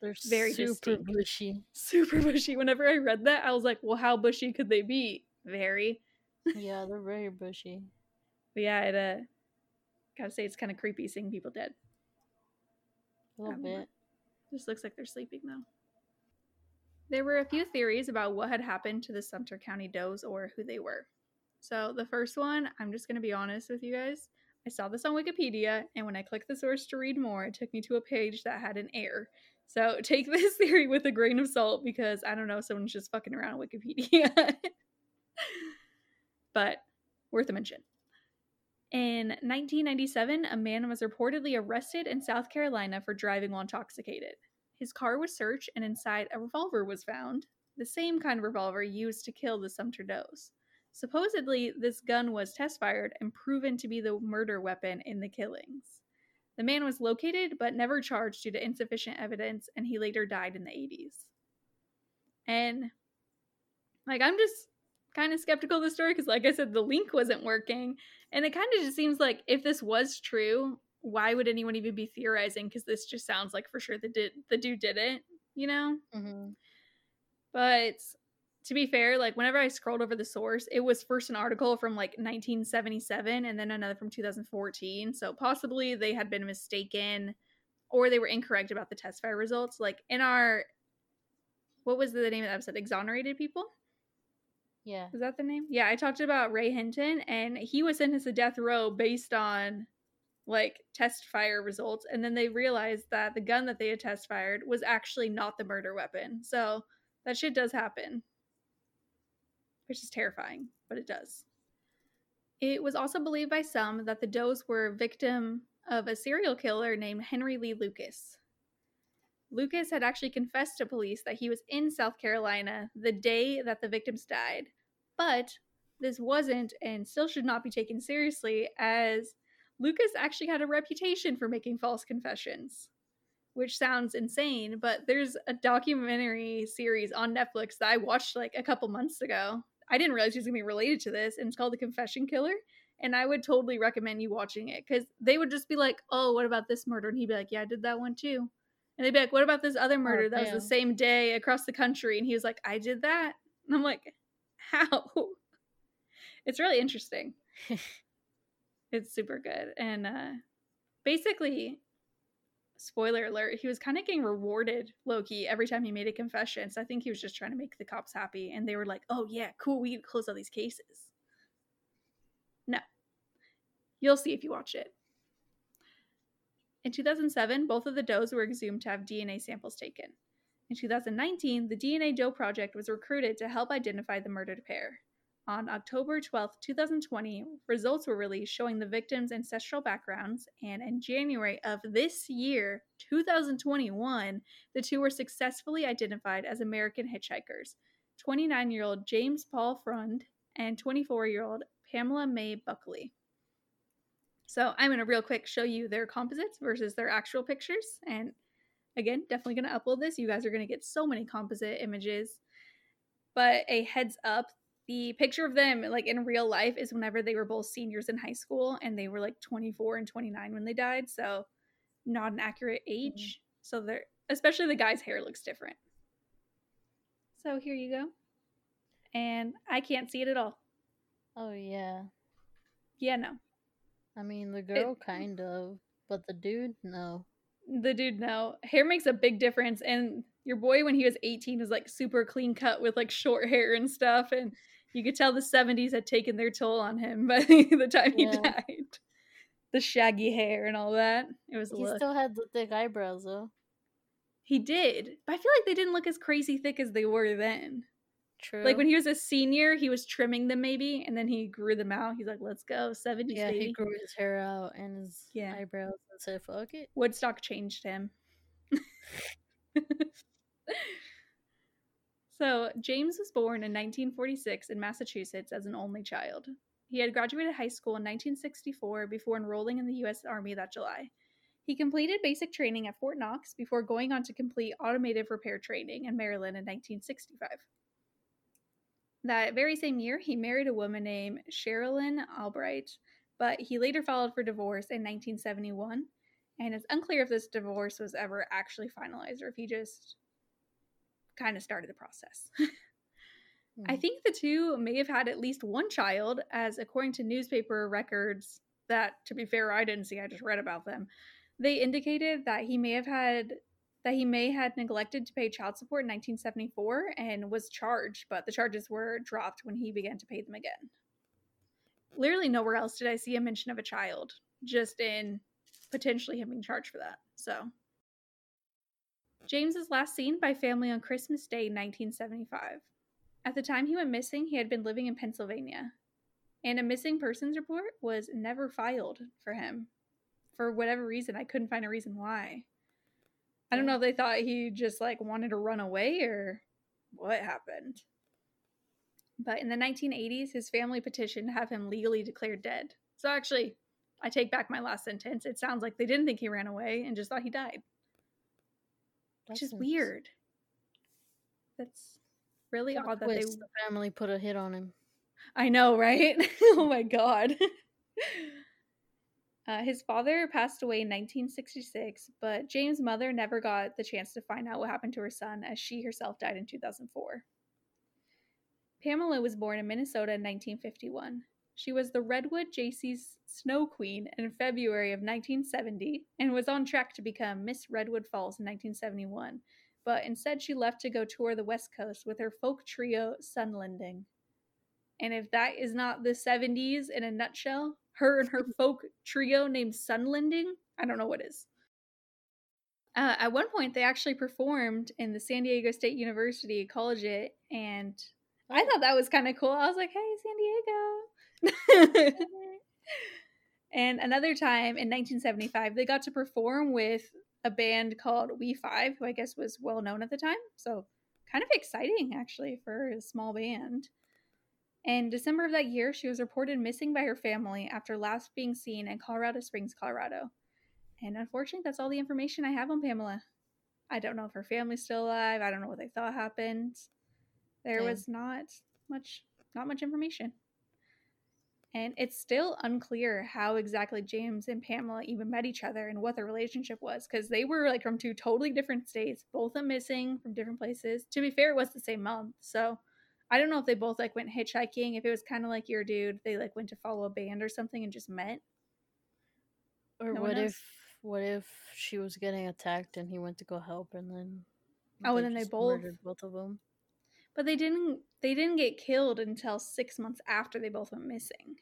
They're very super distinct. (laughs) bushy. Super bushy. Whenever I read that, I was like, well, how bushy could they be? Very. yeah, they're very bushy. But yeah, it uh gotta say it's kind of creepy seeing people dead. A little Um, bit. Just looks like they're sleeping though. There were a few theories about what had happened to the Sumter County does or who they were. So the first one, I'm just gonna be honest with you guys. I saw this on Wikipedia, and when I clicked the source to read more, it took me to a page that had an error. So (laughs) take this theory with a grain of salt because I don't know, someone's just fucking around on Wikipedia. (laughs) but worth a mention. In 1997, a man was reportedly arrested in South Carolina for driving while intoxicated. His car was searched, and inside a revolver was found, the same kind of revolver used to kill the Sumter Does. Supposedly, this gun was test fired and proven to be the murder weapon in the killings. The man was located but never charged due to insufficient evidence, and he later died in the 80s. And, like, I'm just kind of skeptical of the story because, like I said, the link wasn't working. And it kind of just seems like if this was true, why would anyone even be theorizing? Because this just sounds like for sure the, did, the dude did it, you know? Mm-hmm. But to be fair, like whenever I scrolled over the source, it was first an article from like 1977 and then another from 2014. So possibly they had been mistaken or they were incorrect about the test fire results. Like in our, what was the name of the episode? Exonerated people? Yeah. Is that the name? Yeah, I talked about Ray Hinton and he was sentenced to death row based on like test fire results. And then they realized that the gun that they had test fired was actually not the murder weapon. So that shit does happen which is terrifying, but it does. It was also believed by some that the Does were victim of a serial killer named Henry Lee Lucas. Lucas had actually confessed to police that he was in South Carolina the day that the victims died, but this wasn't and still should not be taken seriously as Lucas actually had a reputation for making false confessions which sounds insane, but there's a documentary series on Netflix that I watched like a couple months ago. I didn't realize it was gonna be related to this, and it's called The Confession Killer. And I would totally recommend you watching it because they would just be like, "Oh, what about this murder?" And he'd be like, "Yeah, I did that one too." And they'd be like, "What about this other murder that was the same day across the country?" And he was like, "I did that." And I'm like, "How?" It's really interesting. (laughs) it's super good, and uh, basically, spoiler alert, he was kind of getting rewarded Loki every time he made a confession. So I think he was just trying to make the cops happy. And they were like, oh, yeah, cool. We can close all these cases. No. You'll see if you watch it. In 2007, both of the does were exhumed to have DNA samples taken. In 2019, the DNA Doe Project was recruited to help identify the murdered pair. On October 12, 2020, results were released showing the victims' ancestral backgrounds, and in January of this year, 2021, the two were successfully identified as American hitchhikers 29 year old James Paul Freund and 24 year old Pamela Mae Buckley. So, I'm going to real quick show you their composites versus their actual pictures. And again, definitely going to upload this. You guys are going to get so many composite images. But a heads up, the picture of them like in real life is whenever they were both seniors in high school and they were like 24 and 29 when they died so not an accurate mm-hmm. age so they're especially the guy's hair looks different. So here you go. And i can't see it at all. Oh yeah. yeah no. I mean the girl kind of, but the dude no. the dude no. Hair makes a big difference and your boy when he was 18 was like super clean cut with like short hair and stuff and you could tell the 70s had taken their toll on him by (laughs) the time he Yeah. died the shaggy hair and all that it was a He look. still had the thick eyebrows though. he did but i feel like they didn't look as crazy thick as they were then True. like when he was a senior he was trimming them maybe and then he grew them out he's like let's go 70s yeah, baby he grew his hair out and his Yeah. eyebrows and said, "Fuck it." Woodstock changed him. (laughs) so, James was born in 1946 in Massachusetts as an only child. He had graduated high school in 1964 before enrolling in the U.S. Army that July. He completed basic training at Fort Knox before going on to complete automotive repair training in Maryland in 1965. That very same year, he married a woman named Sherilyn Albright, but he later filed for divorce in 1971. And it's unclear if this divorce was ever actually finalized or if he just kind of started the process. I Hmm. think the two may have had at least one child, as according to newspaper records that, to be fair, I didn't see, I just read about them. They indicated that he may have had that he may had neglected to pay child support in 1974 and was charged, but the charges were dropped when he began to pay them again. Literally nowhere else did I see a mention of a child, just in potentially him being charged for that. So James is last seen by family on Christmas Day 1975. At the time he went missing, he had been living in Pennsylvania, and a missing persons report was never filed for him. For whatever reason, I couldn't find a reason why. I don't know if they thought he just like wanted to run away or what happened. But in the 1980s, his family petitioned to have him legally declared dead. So actually, I take back my last sentence. It sounds like they didn't think he ran away and just thought he died, which That's is weird. That's really Plot odd that they twist, the family put a hit on him. I know, right? (laughs) oh my god. (laughs) Uh, his father passed away in 1966, but James' mother never got the chance to find out what happened to her son as she herself died in 2004. Pamela was born in Minnesota in 1951. She was the Redwood JC's Snow Queen in February of 1970 and was on track to become Miss Redwood Falls in 1971, but instead she left to go tour the West Coast with her folk trio Sunlending. And if that is not the 70s in a nutshell, her and her (laughs) folk trio named Sunlending, I don't know what is. Uh, at one point, they actually performed in the San Diego State University College, It, and I thought that was kind of cool. I was like, hey, San Diego. (laughs) and another time in 1975, they got to perform with a band called We Five, who I guess was well known at the time. So, kind of exciting actually for a small band. In December of that year, she was reported missing by her family after last being seen in Colorado Springs, Colorado. And unfortunately, that's all the information I have on Pamela. I don't know if her family's still alive. I don't know what they thought happened. There was not much not much information. And it's still unclear how exactly James and Pamela even met each other and what their relationship was because they were like from two totally different states, both of them missing from different places. To be fair, it was the same month. So I don't know if they both like went hitchhiking, if it was kind of like your dude, they like went to follow a band or something and just met. Or No what if what if she was getting attacked and he went to go help and then Oh, and then they both- both of them. But they didn't they didn't get killed until 6 months after they both went missing,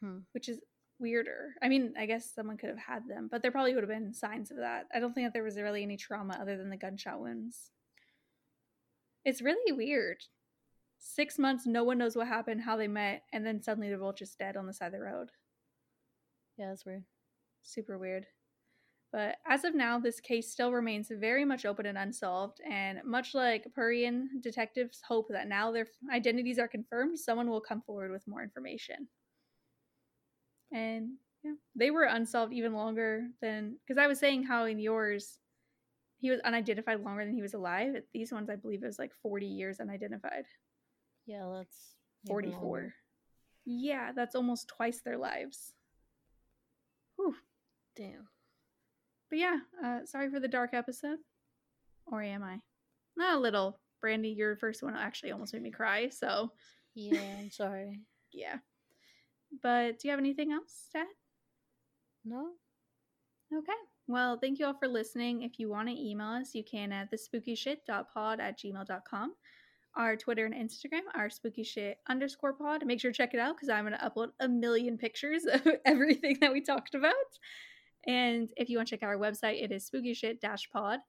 Hmm. which is weirder. I mean, I guess someone could have had them, but there probably would have been signs of that. I don't think that there was really any trauma other than the gunshot wounds. It's really weird. 6 months no one knows what happened, how they met, and then suddenly they're both just dead on the side of the road. Yeah, that's weird. super weird. But as of now, this case still remains very much open and unsolved. And much like Purian detectives hope that now their identities are confirmed, someone will come forward with more information. And yeah, they were unsolved even longer than because I was saying how in yours he was unidentified longer than he was alive. These ones, I believe it was like 40 years unidentified. Yeah, that's 44. Yeah, that's almost twice their lives. Whew. Damn. But yeah, uh, sorry for the dark episode. Or am I? Not a little. Brandy, your first one actually almost made me cry. So Yeah, (laughs) I'm sorry. yeah. But do you have anything else, Dad? No? Okay. Well, thank you all for listening. If you want to email us, you can at thespookyshit.pod at gmail.com. Our Twitter and Instagram are spookyshit underscore pod. Make sure to check it out because I'm going to upload a million pictures of (laughs) everything that we talked about. And if you want to check out our website, it is spookyshit pod.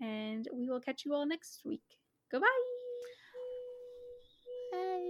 And we will catch you all next week. Goodbye. Hey.